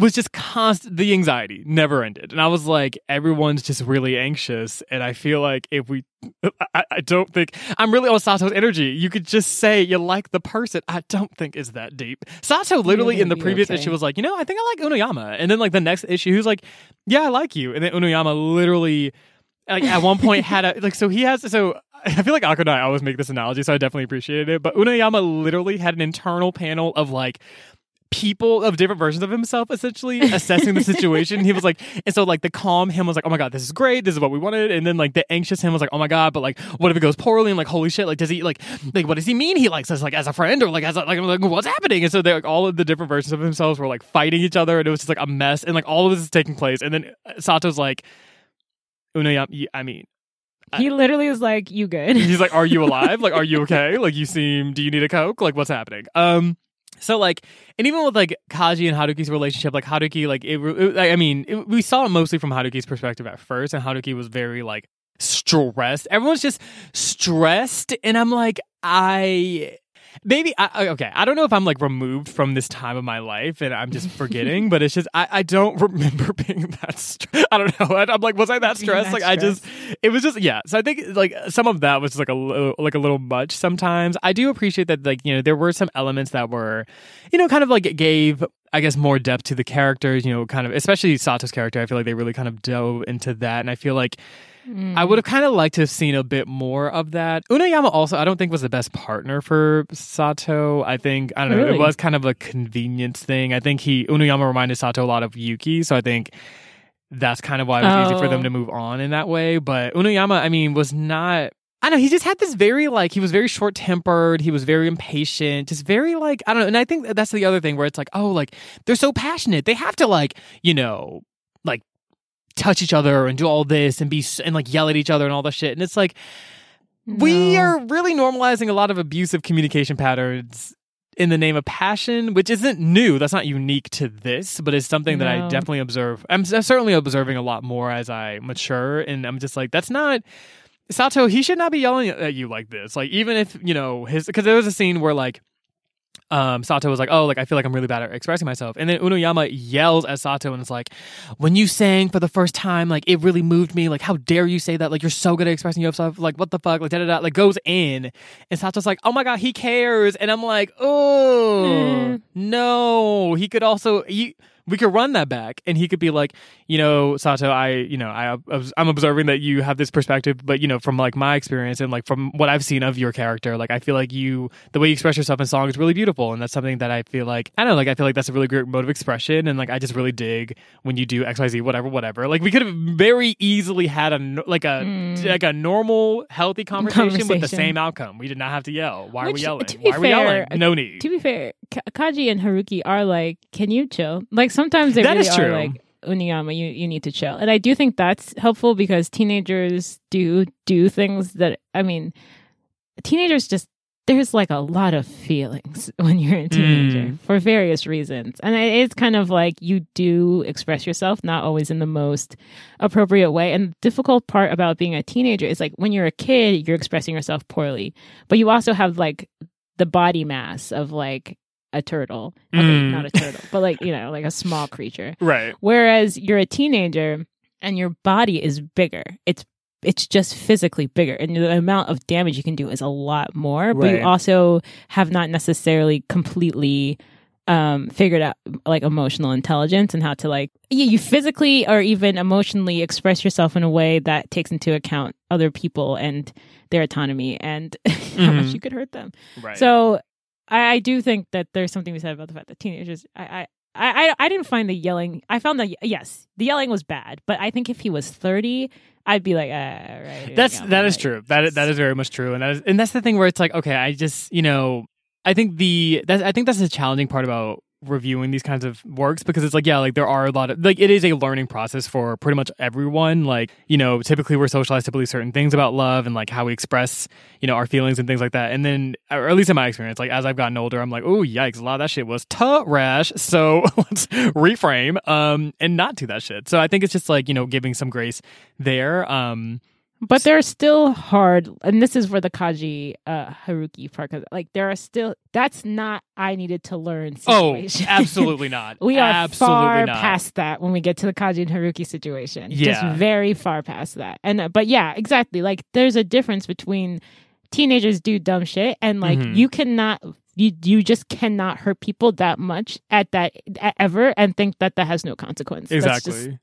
S2: was just constant the anxiety never ended. And i was like everyone's just really anxious. And i feel like if we i, I don't think i'm really on sato's energy. You could just say you like the person. I don't think is that deep. Sato literally in the previous
S1: okay.
S2: issue was like you know i think i like uenoyama and then like the next issue he was like yeah i like you. And then uenoyama literally like at one point had a like so he has so I feel like Akko and I always make this analogy, so I definitely appreciated it. But Uenoyama literally had an internal panel of like people of different versions of himself essentially assessing the situation. he was like, and so like the calm him was like, oh my god, this is great, this is what we wanted, and then like the anxious him was like, oh my god, but like what if it goes poorly? And like holy shit, like does he like like what does he mean he likes us like as a friend or like as a, like, like what's happening? And so they like all of the different versions of themselves were like fighting each other, and it was just like a mess, and like all of this is taking place, and then Sato's like, Uenoyama, I mean.
S1: he literally was like, "You good?"
S2: He's like, "Are you alive? Like, are you okay? Like, you seem. Do you need a coke? Like, what's happening?" Um. So like, and even with like Kaji and Haruki's relationship, like Haruki, like it. it I mean, it, we saw it mostly from Haruki's perspective at first, and Haruki was very like stressed. Everyone's just stressed, and I'm like, I. maybe I, okay i don't know if i'm like removed from this time of my life and i'm just forgetting but it's just i, I don't remember being that i don't know. I, i'm like was i that stressed? like i just it was just yeah. So i think like some of that was just like a little like a little much sometimes. I do appreciate that like you know there were some elements that were you know kind of like gave I guess more depth to the characters, you know, kind of especially Sato's character. I feel like they really kind of dove into that, and I feel like
S1: Mm.
S2: I would have kind of liked to have seen a bit more of that. Uenoyama also, I don't think was the best partner for Sato. I think I don't know,
S1: Really?
S2: it was kind of a convenience thing. I think he Uenoyama reminded Sato a lot of Yuki, so I think that's kind of why it was easy for them
S1: Oh.
S2: to move on in that way. But Uenoyama, I mean, was not. I don't know. He just had this very like he was very short tempered. He was very impatient. Just very like I don't know. And I think that's the other thing where it's like, oh, like they're so passionate. They have to like you know like touch each other and do all this and be and like yell at each other and all the shit. And it's like we are really normalizing a lot of abusive communication patterns in the name of passion, which isn't new. That's not unique to this, but it's something that I definitely observe. I'm certainly observing a lot more as I mature, and I'm just like, that's not. Sato, he should not be yelling at you like this. Like, even if, you know, his, because there was a scene where, like, um, Sato was like, "Oh, like I feel like I'm really bad at expressing myself," and then Uenoyama yells at Sato and is like, "When you sang for the first time, like it really moved me. Like, how dare you say that? Like you're so good at expressing yourself. Like what the fuck? Like da da da." Like goes in, and Sato's like, "Oh my god, he cares," and I'm like, "Oh
S1: Mm.
S2: no, he could also he." We could run that back, and he could be like, you know, Sato, I, you know, I, I'm observing that you have this perspective, but you know, from like my experience and like from what I've seen of your character, like I feel like you, the way you express yourself in song is really beautiful, and that's something that I feel like I don't know, like I feel like that's a really great mode of expression, and like I just really dig when you do X, Y, Z, whatever, whatever. Like we could have very easily had a like a
S1: Mm.
S2: like a normal, healthy conversation, with the same outcome. We did not have to yell. Why are we yelling?
S1: to be
S2: Why are we
S1: fair,
S2: yelling? No need.
S1: To be fair, Kaji and Haruki are like, "Can you chill?" Like sometimes they
S2: That
S1: really
S2: is
S1: are like, "Uenoyama, you you need to chill." And I do think that's helpful because teenagers do do things that I mean, teenagers just there's like a lot of feelings when you're a teenager
S2: Mm.
S1: for various reasons. And it is kind of like you do express yourself, not always in the most appropriate way. And the difficult part about being a teenager is like when you're a kid, you're expressing yourself poorly, but you also have like the body mass of like a turtle. Okay,
S2: Mm.
S1: not a turtle, but like, you know, like a small creature.
S2: Right.
S1: Whereas you're a teenager and your body is bigger. It's it's just physically bigger and the amount of damage you can do is a lot more but you also have not necessarily completely um figured out like emotional intelligence and how to like yeah, you physically or even emotionally express yourself in a way that takes into account other people and their autonomy and how much
S2: Mhm.
S1: you could hurt them
S2: Right.
S1: so I, I do think that there's something to be said about the fact that teenagers. I, I I I didn't find the yelling. I found that yes, the yelling was bad, but I think if he was 30, I'd be like, ah, right.
S2: That's that is
S1: like,
S2: true. That is, that is very much true, and that is and that's the thing where it's like, okay, I just you know, I think the that I think that's the challenging part about reviewing these kinds of works because it's like yeah like there are a lot of like it is a learning process for pretty much everyone. Like you know typically we're socialized to believe certain things about love and like how we express you know our feelings and things like that. And then or at least in my experience like as i've gotten older i'm like oh yikes a lot of that shit was trash. So let's reframe um and not do that shit. So i think it's just like you know giving some grace there um
S1: But they're still hard, and this is for the Kaji uh, Haruki part. 'cause, like there are still that's not I needed to learn. Situation.
S2: oh absolutely not
S1: We are
S2: absolutely
S1: far
S2: not
S1: past that when we get to the Kaji and Haruki situation.
S2: Yeah.
S1: Just very far past that. And uh, but yeah, exactly. Like there's a difference between teenagers do dumb shit and like
S2: Mhm.
S1: you cannot you you just cannot hurt people that much at that at, ever and think that that has no consequence. That's
S2: exactly
S1: just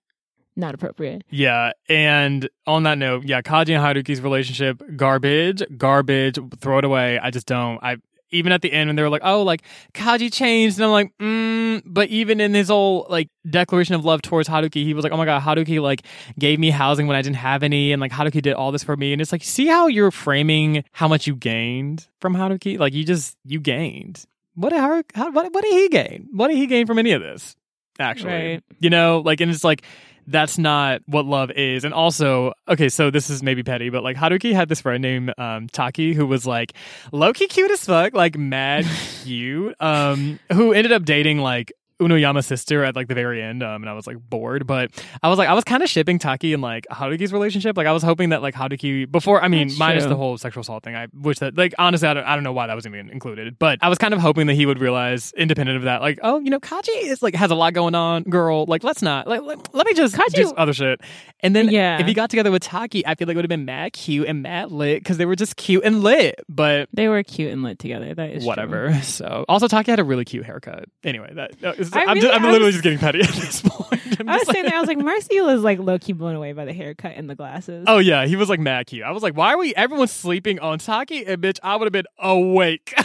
S1: not appropriate.
S2: Yeah, and on that note, yeah, Kaji and Haruki's relationship garbage, garbage. Throw it away. I just don't. I even at the end when they were like, "Oh, like Kaji changed," and I'm like, mm, but even in his whole like declaration of love towards Haruki, he was like, "Oh my god, Haruki like gave me housing when I didn't have any, and like Haruki did all this for me." And it's like, see how you're framing how much you gained from Haruki? Like you just you gained. What did Haruki? How, what, what did he gain? What did he gain from any of this? Actually,
S1: Right.
S2: you know, like, and it's like that's not what love is. And also, okay, so this is maybe petty, but like Haruki had this friend named um, Taki who was like low key cute as fuck, like mad cute, um, who ended up dating like Uenoyama's sister at like the very end, um, and I was like bored. But I was like, I was kind of shipping Taki and like Haruki's relationship. Like I was hoping that like Haruki before. I mean,
S1: That's
S2: minus
S1: true.
S2: the whole sexual assault thing. I wish that like honestly, I don't, I don't know why that was even included. But I was kind of hoping that he would realize, independent of that, like, oh, you know, Kaji is like has a lot going on, girl. Like, let's not like let, let me just
S1: Kaji-
S2: do other shit. And then
S1: Yeah.
S2: if he got together with Taki, I feel like it would have been mad cute and mad lit because they were just cute and lit. But
S1: They were cute and lit together. That is true.
S2: whatever. So also Taki had a really cute haircut. Anyway, that uh, is-
S1: I
S2: I'm,
S1: really-
S2: just, I'm literally
S1: was-
S2: just getting petty at this point. I'm
S1: I was
S2: just
S1: saying
S2: like-
S1: that I was like, Marcio is like low key blown away by the haircut and the glasses.
S2: Oh yeah, he was like mad cute. I was like, why are we? Everyone's sleeping on Taki, and bitch, I would have been awake.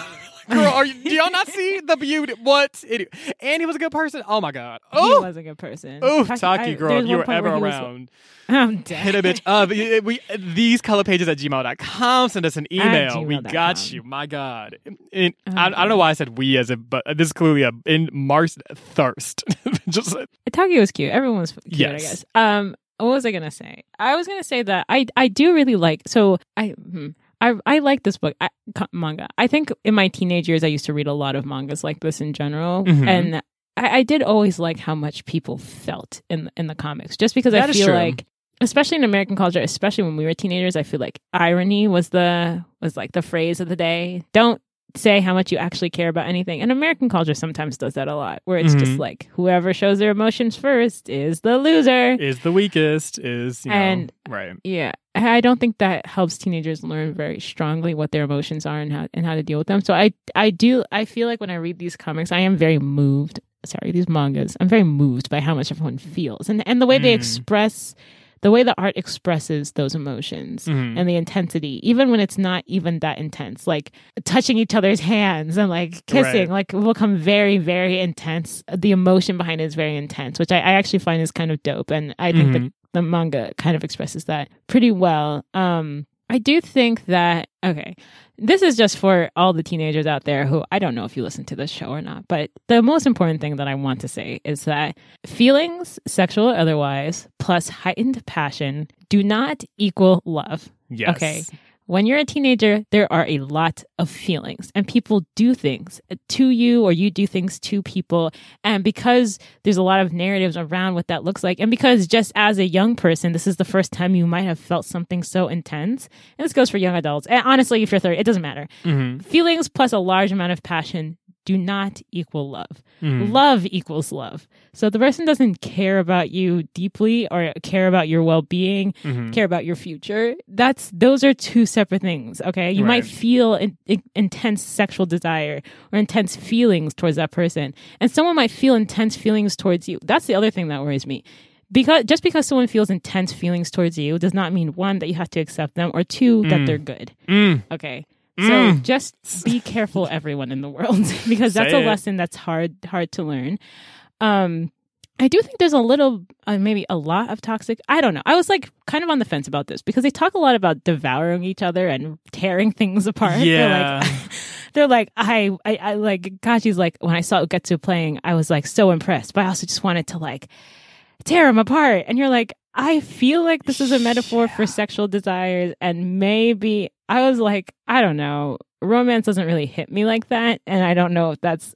S2: Girl, are you? Do y'all not see the beauty? What? Anyway, and he was a good person. Oh my god. Oh, he
S1: was a good person.
S2: oh,
S1: Taki-
S2: Taki, girl, if you were ever
S1: he was-
S2: around,
S1: I'm dead.
S2: hit a bitch up. We, these color pages at gmail.com. Send us an email. We got you. My God. And
S1: Oh,
S2: I, I don't know why I said we as a, but this is clearly a in Mars thirst. Just
S1: Taki was cute. Everyone was cute, I guess. Um, what was I gonna say? I was gonna say that I I do really like. So I hmm, I I like this book I, manga. I think in my teenage years I used to read a lot of mangas like this in general,
S2: Mhm.
S1: and I, I did always like how much people felt in in the comics, just because
S2: That
S1: I feel like. Especially in American culture, especially when we were teenagers, I feel like irony was the was like the phrase of the day. Don't say how much you actually care about anything. And American culture sometimes does that a lot, where it's just
S2: Mhm.
S1: like whoever shows their emotions first is the loser.
S2: is the weakest, is, you know,
S1: And-
S2: right.
S1: Yeah, I don't think that helps teenagers learn very strongly what their emotions are and how and how to deal with them. So I I do I feel like when I read these comics, I am very moved. Sorry, these mangas. I'm very moved by how much everyone feels and and the way they
S2: Mm.
S1: express, the way the art expresses those emotions
S2: Mhm.
S1: and the intensity, even when it's not even that intense, like touching each other's hands and like kissing,
S2: Right.
S1: like will become very, very intense. The emotion behind it is very intense, which I, I actually find is kind of dope. And I think
S2: Mhm.
S1: that the manga kind of expresses that pretty well. Um, I do think that, okay, this is just for all the teenagers out there who I don't know if you listen to this show or not, but the most important thing that I want to say is that feelings, sexual or otherwise, plus heightened passion do not equal love.
S2: Yes.
S1: Okay. When you're a teenager, there are a lot of feelings, and people do things to you, or you do things to people. And because there's a lot of narratives around what that looks like, and because just as a young person, this is the first time you might have felt something so intense, and this goes for young adults. And honestly, if you're 30, it doesn't matter.
S2: hmm
S1: Feelings plus a large amount of passion do not equal love.
S2: Mhm.
S1: Love equals love. So the person doesn't care about you deeply or care about your well-being,
S2: Mhm.
S1: care about your future. That's those are two separate things. Okay, you might feel in, in- intense sexual desire or intense feelings towards that person, and someone might feel intense feelings towards you. That's the other thing that worries me. Because just because someone feels intense feelings towards you does not mean one that you have to accept them or two that
S2: Mm.
S1: they're good.
S2: Mm.
S1: Okay. So
S2: Mm.
S1: just be careful, everyone in the world, because that's
S2: Say
S1: a
S2: it.
S1: lesson that's hard hard to learn. Um, I do think there's a little, uh, maybe a lot of toxic. I don't know. I was like kind of on the fence about this because they talk a lot about devouring each other and tearing things apart. They're
S2: Yeah.
S1: like, they're like, I, I, I like. Kaji's like when I saw Ugetsu playing, I was like so impressed, but I also just wanted to like tear him apart. And you're like, I feel like this is a metaphor for sexual desires, and maybe I was like, I don't know, romance doesn't really hit me like that, and I don't know if that's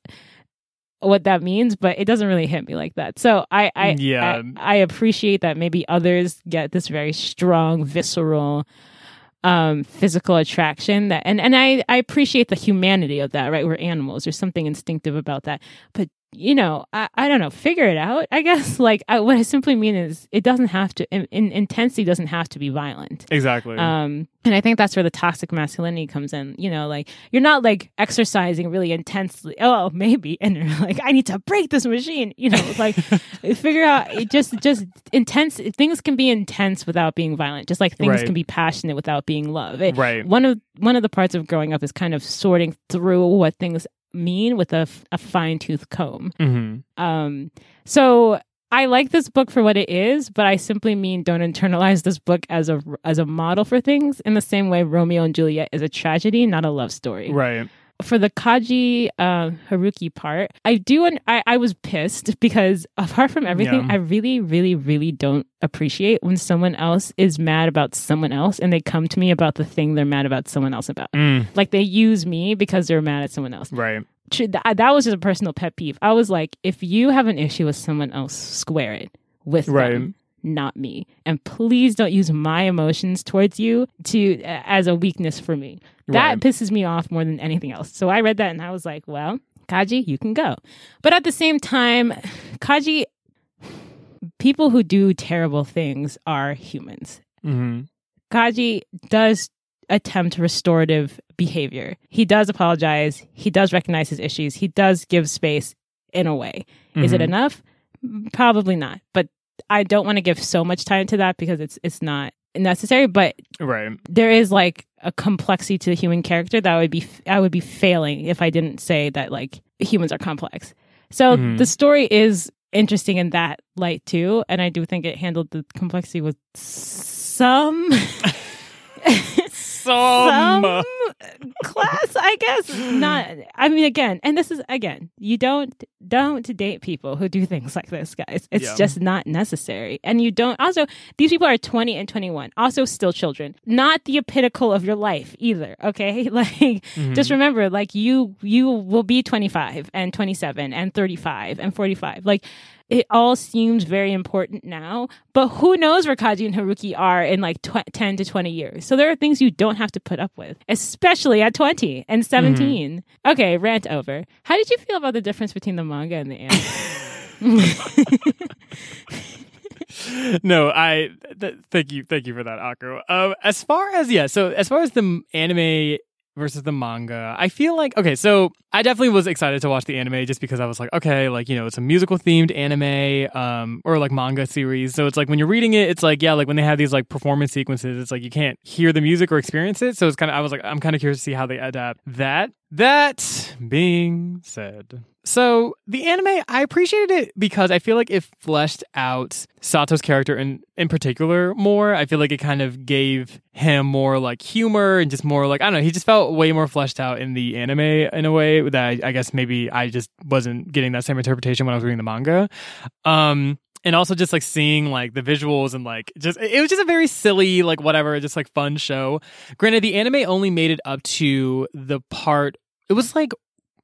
S1: what that means, but it doesn't really hit me like that. So I, I,
S2: Yeah.
S1: I, I appreciate that maybe others get this very strong, visceral, um, physical attraction that, and and I, I appreciate the humanity of that. Right, we're animals. There's something instinctive about that, but you know, I, I don't know, figure it out. I guess like I, what I simply mean is it doesn't have to in, in, intensity doesn't have to be violent.
S2: Exactly.
S1: Um, and I think that's where the toxic masculinity comes in. You know, like you're not like exercising really intensely. Oh, maybe, and you're like, I need to break this machine. You know, like figure out it just just intense things can be intense without being violent, just like things
S2: Right.
S1: can be passionate without being love. It-
S2: right.
S1: One of one of the parts of growing up is kind of sorting through what things mean with a, a fine tooth comb.
S2: hmm
S1: Um, so I like this book for what it is, but I simply mean don't internalize this book as a as a model for things in the same way Romeo and Juliet is a tragedy, not a love story.
S2: Right.
S1: For the Kaji uh, Haruki part, I do. un- I, I was pissed because apart from everything,
S2: Yeah.
S1: I really, really, really don't appreciate when someone else is mad about someone else and they come to me about the thing they're mad about someone else about.
S2: Mm.
S1: Like they use me because they're mad at someone else
S2: Right.
S1: that was just a personal pet peeve. I was like, if you have an issue with someone else, square it with
S2: Right.
S1: them, not me. And please don't use my emotions towards you to uh, as a weakness for me. That
S2: Right.
S1: pisses me off more than anything else. So I read that and I was like, well, Kaji, you can go. But at the same time, Kaji, people who do terrible things are humans.
S2: hmm
S1: Kaji does attempt restorative behavior. He does apologize. He does recognize his issues. He does give space in a way. Is it
S2: Mhm.
S1: enough? Probably not. But I don't want to give so much time to that because it's it's not necessary. But
S2: Right.
S1: there is like a complexity to the human character that would be I would be failing if I didn't say that like humans are complex. So
S2: Mhm.
S1: the story is interesting in that light too, and I do think it handled the complexity with some
S2: Some.
S1: some class, I guess. Not. I mean, again, and this is again, you don't don't date people who do things like this, guys. It's
S2: Yeah.
S1: just not necessary. And you don't. Also, these people are twenty and twenty one. Also, still children. Not the pinnacle of your life either. Okay, like
S2: Mm-hmm.
S1: just remember, like you you will be twenty five and twenty seven and thirty five and forty five. Like it all seems very important now, but who knows where Kaji and Haruki are in like tw- 10 to 20 years. So there are things you don't have to put up with, especially at 20 and 17. Okay, rant over. How did you feel about the difference between the manga and the anime?
S2: no, I th- thank you, thank you for that, Akko. Um, as far as yeah, so as far as the anime versus the manga, I feel like okay, so I definitely was excited to watch the anime just because I was like, okay, like you know, it's a musical themed anime, um, or like manga series. So it's like when you're reading it, it's like yeah, like when they have these like performance sequences, it's like you can't hear the music or experience it. So it's kind of I was like, I'm kind of curious to see how they adapt that. That being said. So the anime, I appreciated it because I feel like it fleshed out Sato's character in in particular more. I feel like it kind of gave him more like humor and just more like I don't know. He just felt way more fleshed out in the anime in a way that I, I guess maybe I just wasn't getting that same interpretation when I was reading the manga. Um, and also just like seeing like the visuals and like just it was just a very silly like whatever just like fun show. Granted, the anime only made it up to the part. It was like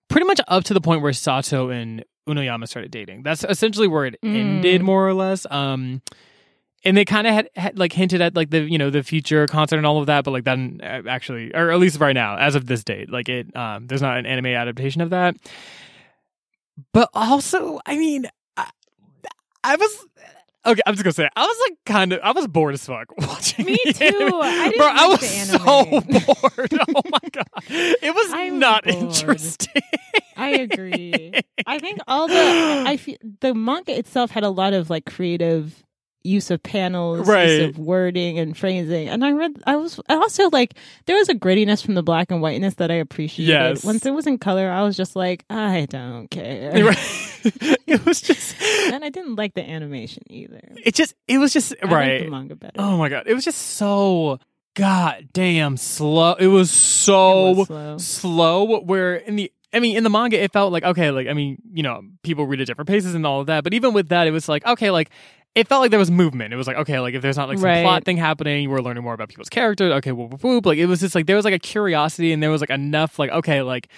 S2: pretty much up to the point where Sato and Uenoyama started dating. That's essentially where it
S1: Mm.
S2: ended, more or less. Um, and they kind of had, had like hinted at like the you know the future concert and all of that, but like that uh, actually, or at least right now, as of this date, like it, um, there's not an anime adaptation of that. But also, I mean, I, was. Okay, I'm just gonna say. I was like kind of, I was bored as fuck watching.
S1: Me too.
S2: anime.
S1: I didn't
S2: Bro, I was
S1: the
S2: so bored. Oh my god, it was
S1: I was
S2: not
S1: bored.
S2: interesting.
S1: I agree. I think all the I feel the manga itself had a lot of like creative use of panels,
S2: Right.
S1: use of wording and phrasing. And I read I was I also like there was a grittiness from the black and whiteness that I appreciated.
S2: Yes.
S1: Once it was in color, I was just like, I don't care.
S2: it was just,
S1: and I didn't like the animation either.
S2: it just, it was just
S1: I
S2: right.
S1: manga better.
S2: Oh my god, it was just so goddamn slow. It was
S1: It
S2: so
S1: was slow.
S2: slow. Where in the, I mean, in the manga, it felt like okay, like I mean, you know, people read at different paces and all of that. But even with that, it was like okay, like. It felt like there was movement. It was like okay, like if there's not like some
S1: Right.
S2: plot thing happening, we're learning more about people's characters. Okay, whoop, whoop, whoop. Like it was just like there was like a curiosity, and there was like enough. Like okay, like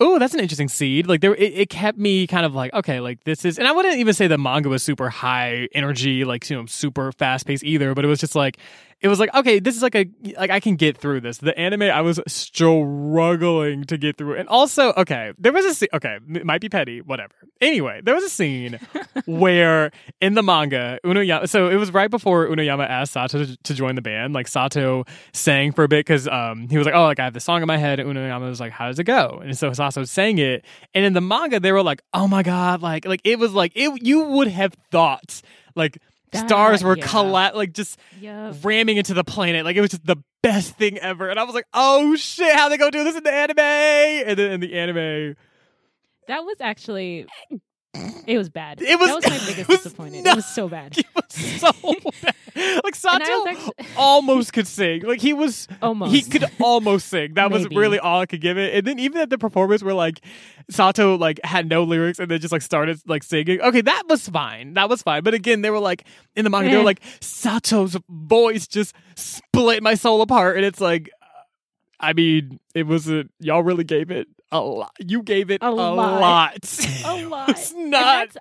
S2: oh, that's an interesting seed. Like there, it, it kept me kind of like, okay, like this is, and I wouldn't even say the manga was super high energy, like you know, super fast paced either. But it was just like, it was like, okay, this is like a, like I can get through this. The anime, I was struggling to get through, and also, okay, there was a, scene, okay, it might be petty, whatever. Anyway, there was a scene where in the manga, Uenoyama, so it was right before Uenoyama asked Sato to, to join the band. Like Sato sang for a bit because um, he was like, oh, like I have this song in my head. And Uenoyama was like, how does it go? And so Sato sang it. And in the manga, they were like, oh my God, like, like it was like, it, you would have thought like
S1: That-
S2: stars were
S1: yeah.
S2: like just
S1: Yep.
S2: ramming into the planet. Like it was just the best thing ever. And I was like, oh shit, how they gonna do this in the anime? And then in the anime,
S1: That was actually it was bad.
S2: It was-
S1: that was my biggest
S2: was
S1: disappointment.
S2: not-
S1: It was so bad.
S2: it was so bad. Like Sato
S1: actually
S2: almost could sing. Like he was
S1: almost
S2: he could almost sing. That was really all I could give it. And then even at the performance where like Sato like had no lyrics and then just like started like singing. Okay, that was fine. That was fine. But again, they were like in the manga, they were
S1: Eh.
S2: like Sato's voice just split my soul apart, and it's like. I mean, it was a y'all really gave it a lot. You gave it
S1: A
S2: a,
S1: lot.
S2: lot.
S1: A lot.
S2: it's not.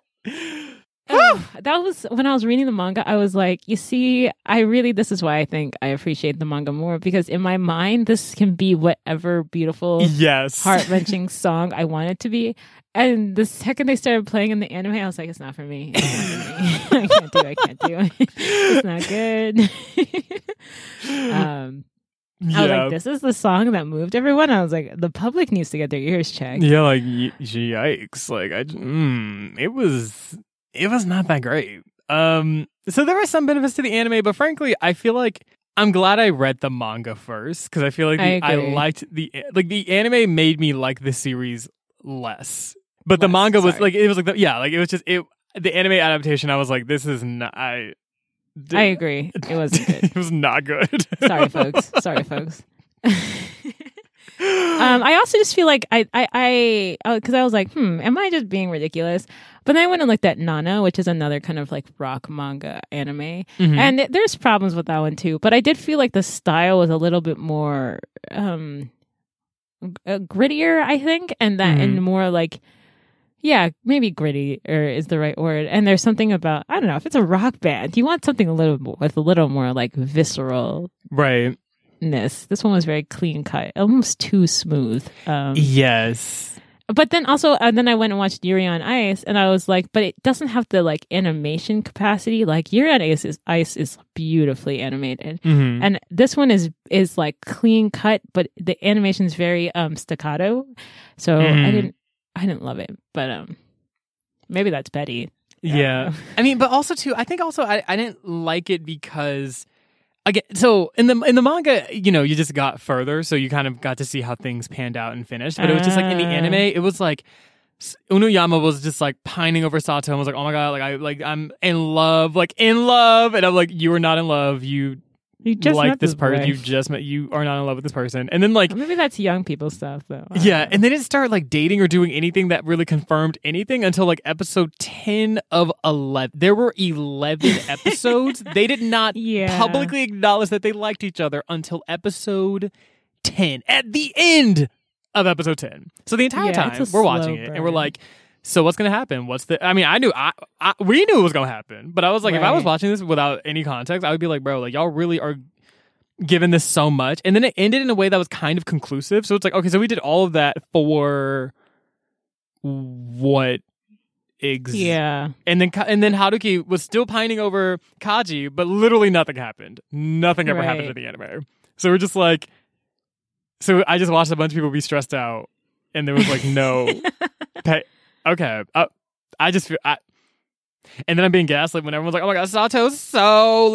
S1: Oh, that was when I was reading the manga. I was like, you see, I really, this is why I think I appreciate the manga more because in my mind, this can be whatever beautiful,
S2: yes.
S1: heart wrenching song I want it to be. And the second they started playing in the anime, I was like, it's not for me. It's not for me. I can't do it. I can't do it. It's not good. um, I was like, this is the song that moved everyone. I was like, the public needs to get their ears checked.
S2: Yeah, like y- yikes! Like I, mm, it was, it was not that great. Um, so there were some benefits to the anime, but frankly, I feel like I'm glad I read the manga first because I feel like
S1: I
S2: the, I,
S1: agree.
S2: liked the like the anime made me like the series less, but the manga was
S1: sorry.
S2: like it was like the, yeah, like it was just it the anime adaptation. I was like, this is not. I
S1: I agree. It wasn't good.
S2: it was not good.
S1: Sorry, folks. Sorry, folks. um, I also just feel like I, I, I, because I was like, hmm, am I just being ridiculous? But then I went and looked at Nana, which is another kind of like rock manga anime,
S2: Mhm.
S1: and there's problems with that one too. But I did feel like the style was a little bit more um g- uh, grittier, I think, and that
S2: Mhm.
S1: and more like. Yeah, maybe gritty or is the right word. And there's something about I don't know if it's a rock band, you want something a little more with a little more like visceral
S2: right.
S1: ness. This one was very clean cut, almost too smooth. Um,
S2: Yes.
S1: but then also, and then I went and watched Yuri on Ice, and I was like, but it doesn't have the like animation capacity. Like Yuri on Ice is Ice is beautifully animated,
S2: hmm
S1: and this one is is like clean cut, but the animation is very um staccato. So I
S2: Mhm.
S1: didn't I didn't love it, but um maybe that's Betty. I don't
S2: Yeah. I mean, but also too, I think also I, I didn't like it because again, so in the in the manga, you know, you just got further, so you kind of got to see how things panned out and finished. But it was just like in the
S1: Ah.
S2: anime, it was like S- Uenoyama was just like pining over Sato and was like, "Oh my god, like I like I'm in love, like in love," and I'm like, "You are not in love. You
S1: You just
S2: like
S1: met
S2: this person. You just met. You are not in love with this person." And then like
S1: Maybe that's young people stuff though.
S2: Yeah,
S1: know.
S2: and they didn't start like dating or doing anything that really confirmed anything until like episode 10 of 11. There were 11 episodes. They did not
S1: Yeah.
S2: publicly acknowledge that they liked each other until episode 10 at the end of episode 10. So the entire
S1: Yeah,
S2: time we're watching
S1: slow
S2: it and we're like, so what's going to happen? What's the I mean, I knew I, I we knew it was going to happen, but I was like if I was watching this without any context, I would be like, bro, like y'all really are given this so much. And then it ended in a way that was kind of conclusive. So it's like okay so we did all of that for what ex-
S1: yeah.
S2: and then and then haruki was still pining over kaji but literally nothing happened. Nothing ever happened in the anime. So we're just like so i just watched a bunch of people be stressed out and there was like no pay okay uh, i just feel I, and then i'm being gaslit when everyone's like oh my god sato's so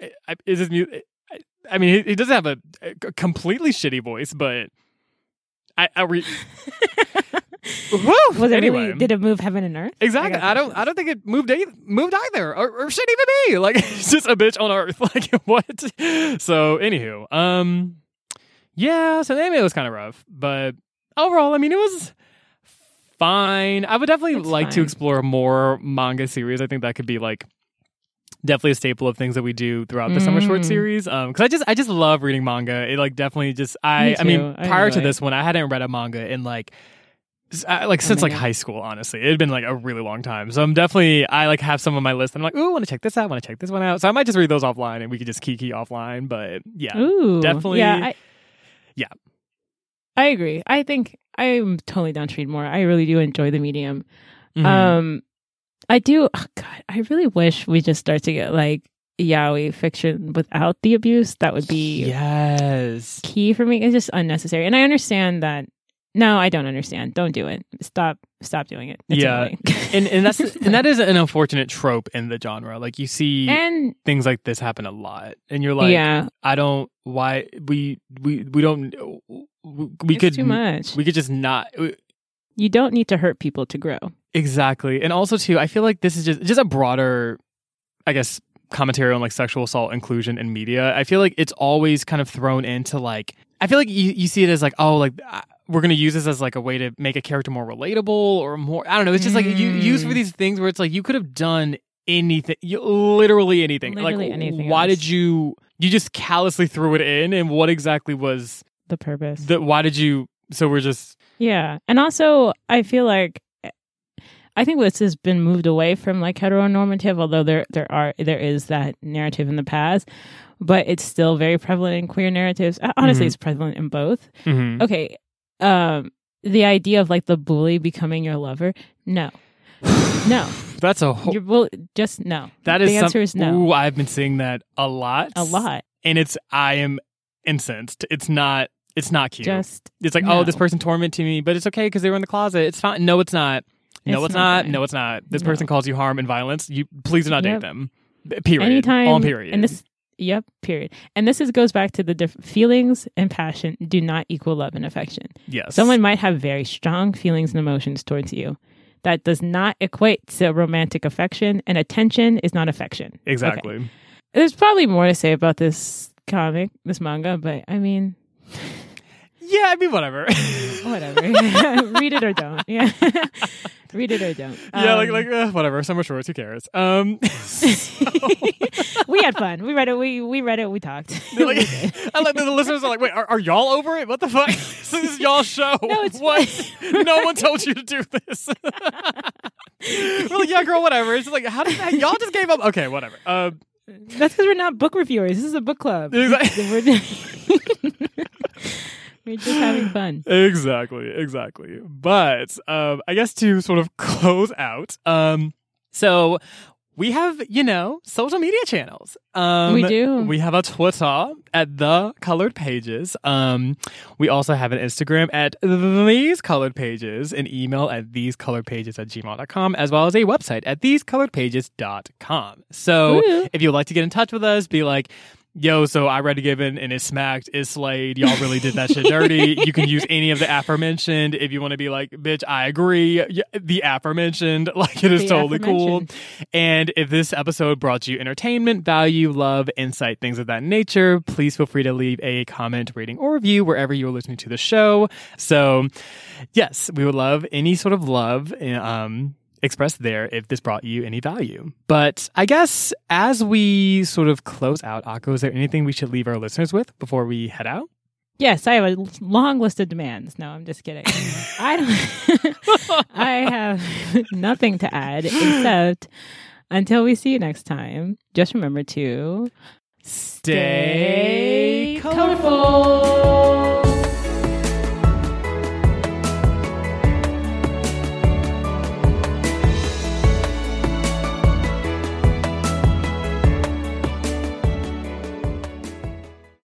S2: li-" I, is his mu- I, I mean he, he doesn't have a, a completely shitty voice but i, I re- Woo!
S1: Was it
S2: anyway
S1: really? Did it move heaven and earth?
S2: Exactly.
S1: got
S2: I, don't. I don't think it moved. Either, moved either, or, or should even be. Like it's just a bitch on Earth. Like what? So, anywho, um, yeah. So the anime was kind of rough, but overall, I mean, it was fine. I would definitely
S1: It's
S2: like to explore more manga series. I think that could be like definitely a staple of things that we do throughout the summer short
S1: Mm.
S2: series. Um, because I just I just love reading manga. It like definitely just I
S1: Me
S2: I mean.
S1: I
S2: prior to this one, I hadn't read a manga in like. I- like since like high school, honestly, it had been like a really long time. So I'm definitely I like have some on my list. And I'm like, ooh, I want to check this out. Want to check this one out. So I might just read those offline, and we could just kiki offline. But yeah,
S1: Ooh,
S2: definitely-
S1: Yeah, I,
S2: yeah.
S1: I agree. I think I'm totally down to read more. I really do enjoy the medium.
S2: Mhm.
S1: Um, I do. Oh God, I really wish we just start to get like yaoi fiction without the abuse. That would be
S2: yes,
S1: key for me. It's just unnecessary, and I understand that. No, I don't understand. Don't do it. Stop. Stop doing it. It's
S2: Yeah. and and that's and that is an unfortunate trope in the genre. Like you see
S1: and
S2: things like this happen a lot, and you're like,
S1: yeah,
S2: I don't why we we we don't we
S1: it's
S2: could
S1: too much.
S2: we could just not
S1: you don't need to hurt people to grow.
S2: exactly and also too i feel like this is just just a broader i guess commentary on like sexual assault inclusion in media i feel like it's always kind of thrown into like i feel like you, you see it as like oh like uh, we're gonna use this as like a way to make a character more relatable or more i don't know it's just like you use for
S1: Mm.
S2: these things where it's like you could have done anything you, literally anything
S1: Literally
S2: like
S1: anything
S2: why
S1: else.
S2: did you you just callously threw it in and what exactly was
S1: The purpose.
S2: the why did you so we're just
S1: Yeah. And also, I feel like I think this has been moved away from like heteronormative, although there there are there is that narrative in the past, but it's still very prevalent in queer narratives. Honestly,
S2: Mhm.
S1: it's prevalent in both.
S2: mhm.
S1: Okay. Um the idea of like the bully becoming your lover, no. No.
S2: that's a whole
S1: bull just no.
S2: that is
S1: the
S2: some-
S1: answer is no.
S2: Ooh, I've been seeing that a lot.
S1: A lot.
S2: And it's I am incensed. It's not it's not cute.
S1: Just
S2: it's like,
S1: no.
S2: oh, this person tormented me, but it's okay because they were in the closet. It's fine. No, it's not. No,
S1: It's
S2: it's,
S1: not
S2: not. No, it's not. This
S1: No.
S2: person calls you harm and violence. You please do not
S1: Yep.
S2: date them. Period.
S1: anytime
S2: On period.
S1: and this yep period and this is goes back to the diff- feelings and passion do not equal love and affection
S2: yes.
S1: someone might have very strong feelings and emotions towards you that does not equate to romantic affection and attention is not affection
S2: exactly.
S1: there's probably more to say about this comic this manga but i mean
S2: Yeah, I mean whatever.
S1: whatever read it or don't yeah read it or don't
S2: yeah, like
S1: Um,
S2: like uh, whatever. Summer shorts. Who cares? Um,
S1: we had fun we read it we we read it we talked
S2: like, I like the listeners are like, wait, are, are y'all over it? What the fuck? this is y'all show.
S1: No, it's
S2: what? no one told you to do this. We're like, yeah, girl, whatever. It's like, how did that? Y'all just gave up. Okay, whatever. Um,
S1: That's because we're not book reviewers. This is a book club.
S2: Exactly.
S1: We're, we're just having fun.
S2: exactly, exactly. But um, I guess to sort of close out, um, so we have you know social media channels. Um,
S1: We do.
S2: We have a Twitter at the Colored Pages. Um, we also have an Instagram at these Colored Pages, an email at these colored pages at gmail.com, as well as a website at thesecoloredpages.com. So
S1: Woo.
S2: if you'd like to get in touch with us, be like. Yo, so I read a given and it smacked, it slayed. Y'all really did that shit dirty. You can use any of the aforementioned if you want to be like, bitch, I agree. The aforementioned, like it is
S1: The
S2: totally cool. And if this episode brought you entertainment, value, love, insight, things of that nature, please feel free to leave a comment, rating, or review wherever you're listening to the show. So, yes, we would love any sort of love um, expressed there if this brought you any value. But I guess as we sort of close out, Akko, is there anything we should leave our listeners with before we head out?
S1: Yes, I have a long list of demands. No, I'm just kidding. I don't. I have nothing to add except until we see you next time. Just remember to
S2: Stay
S1: colorful.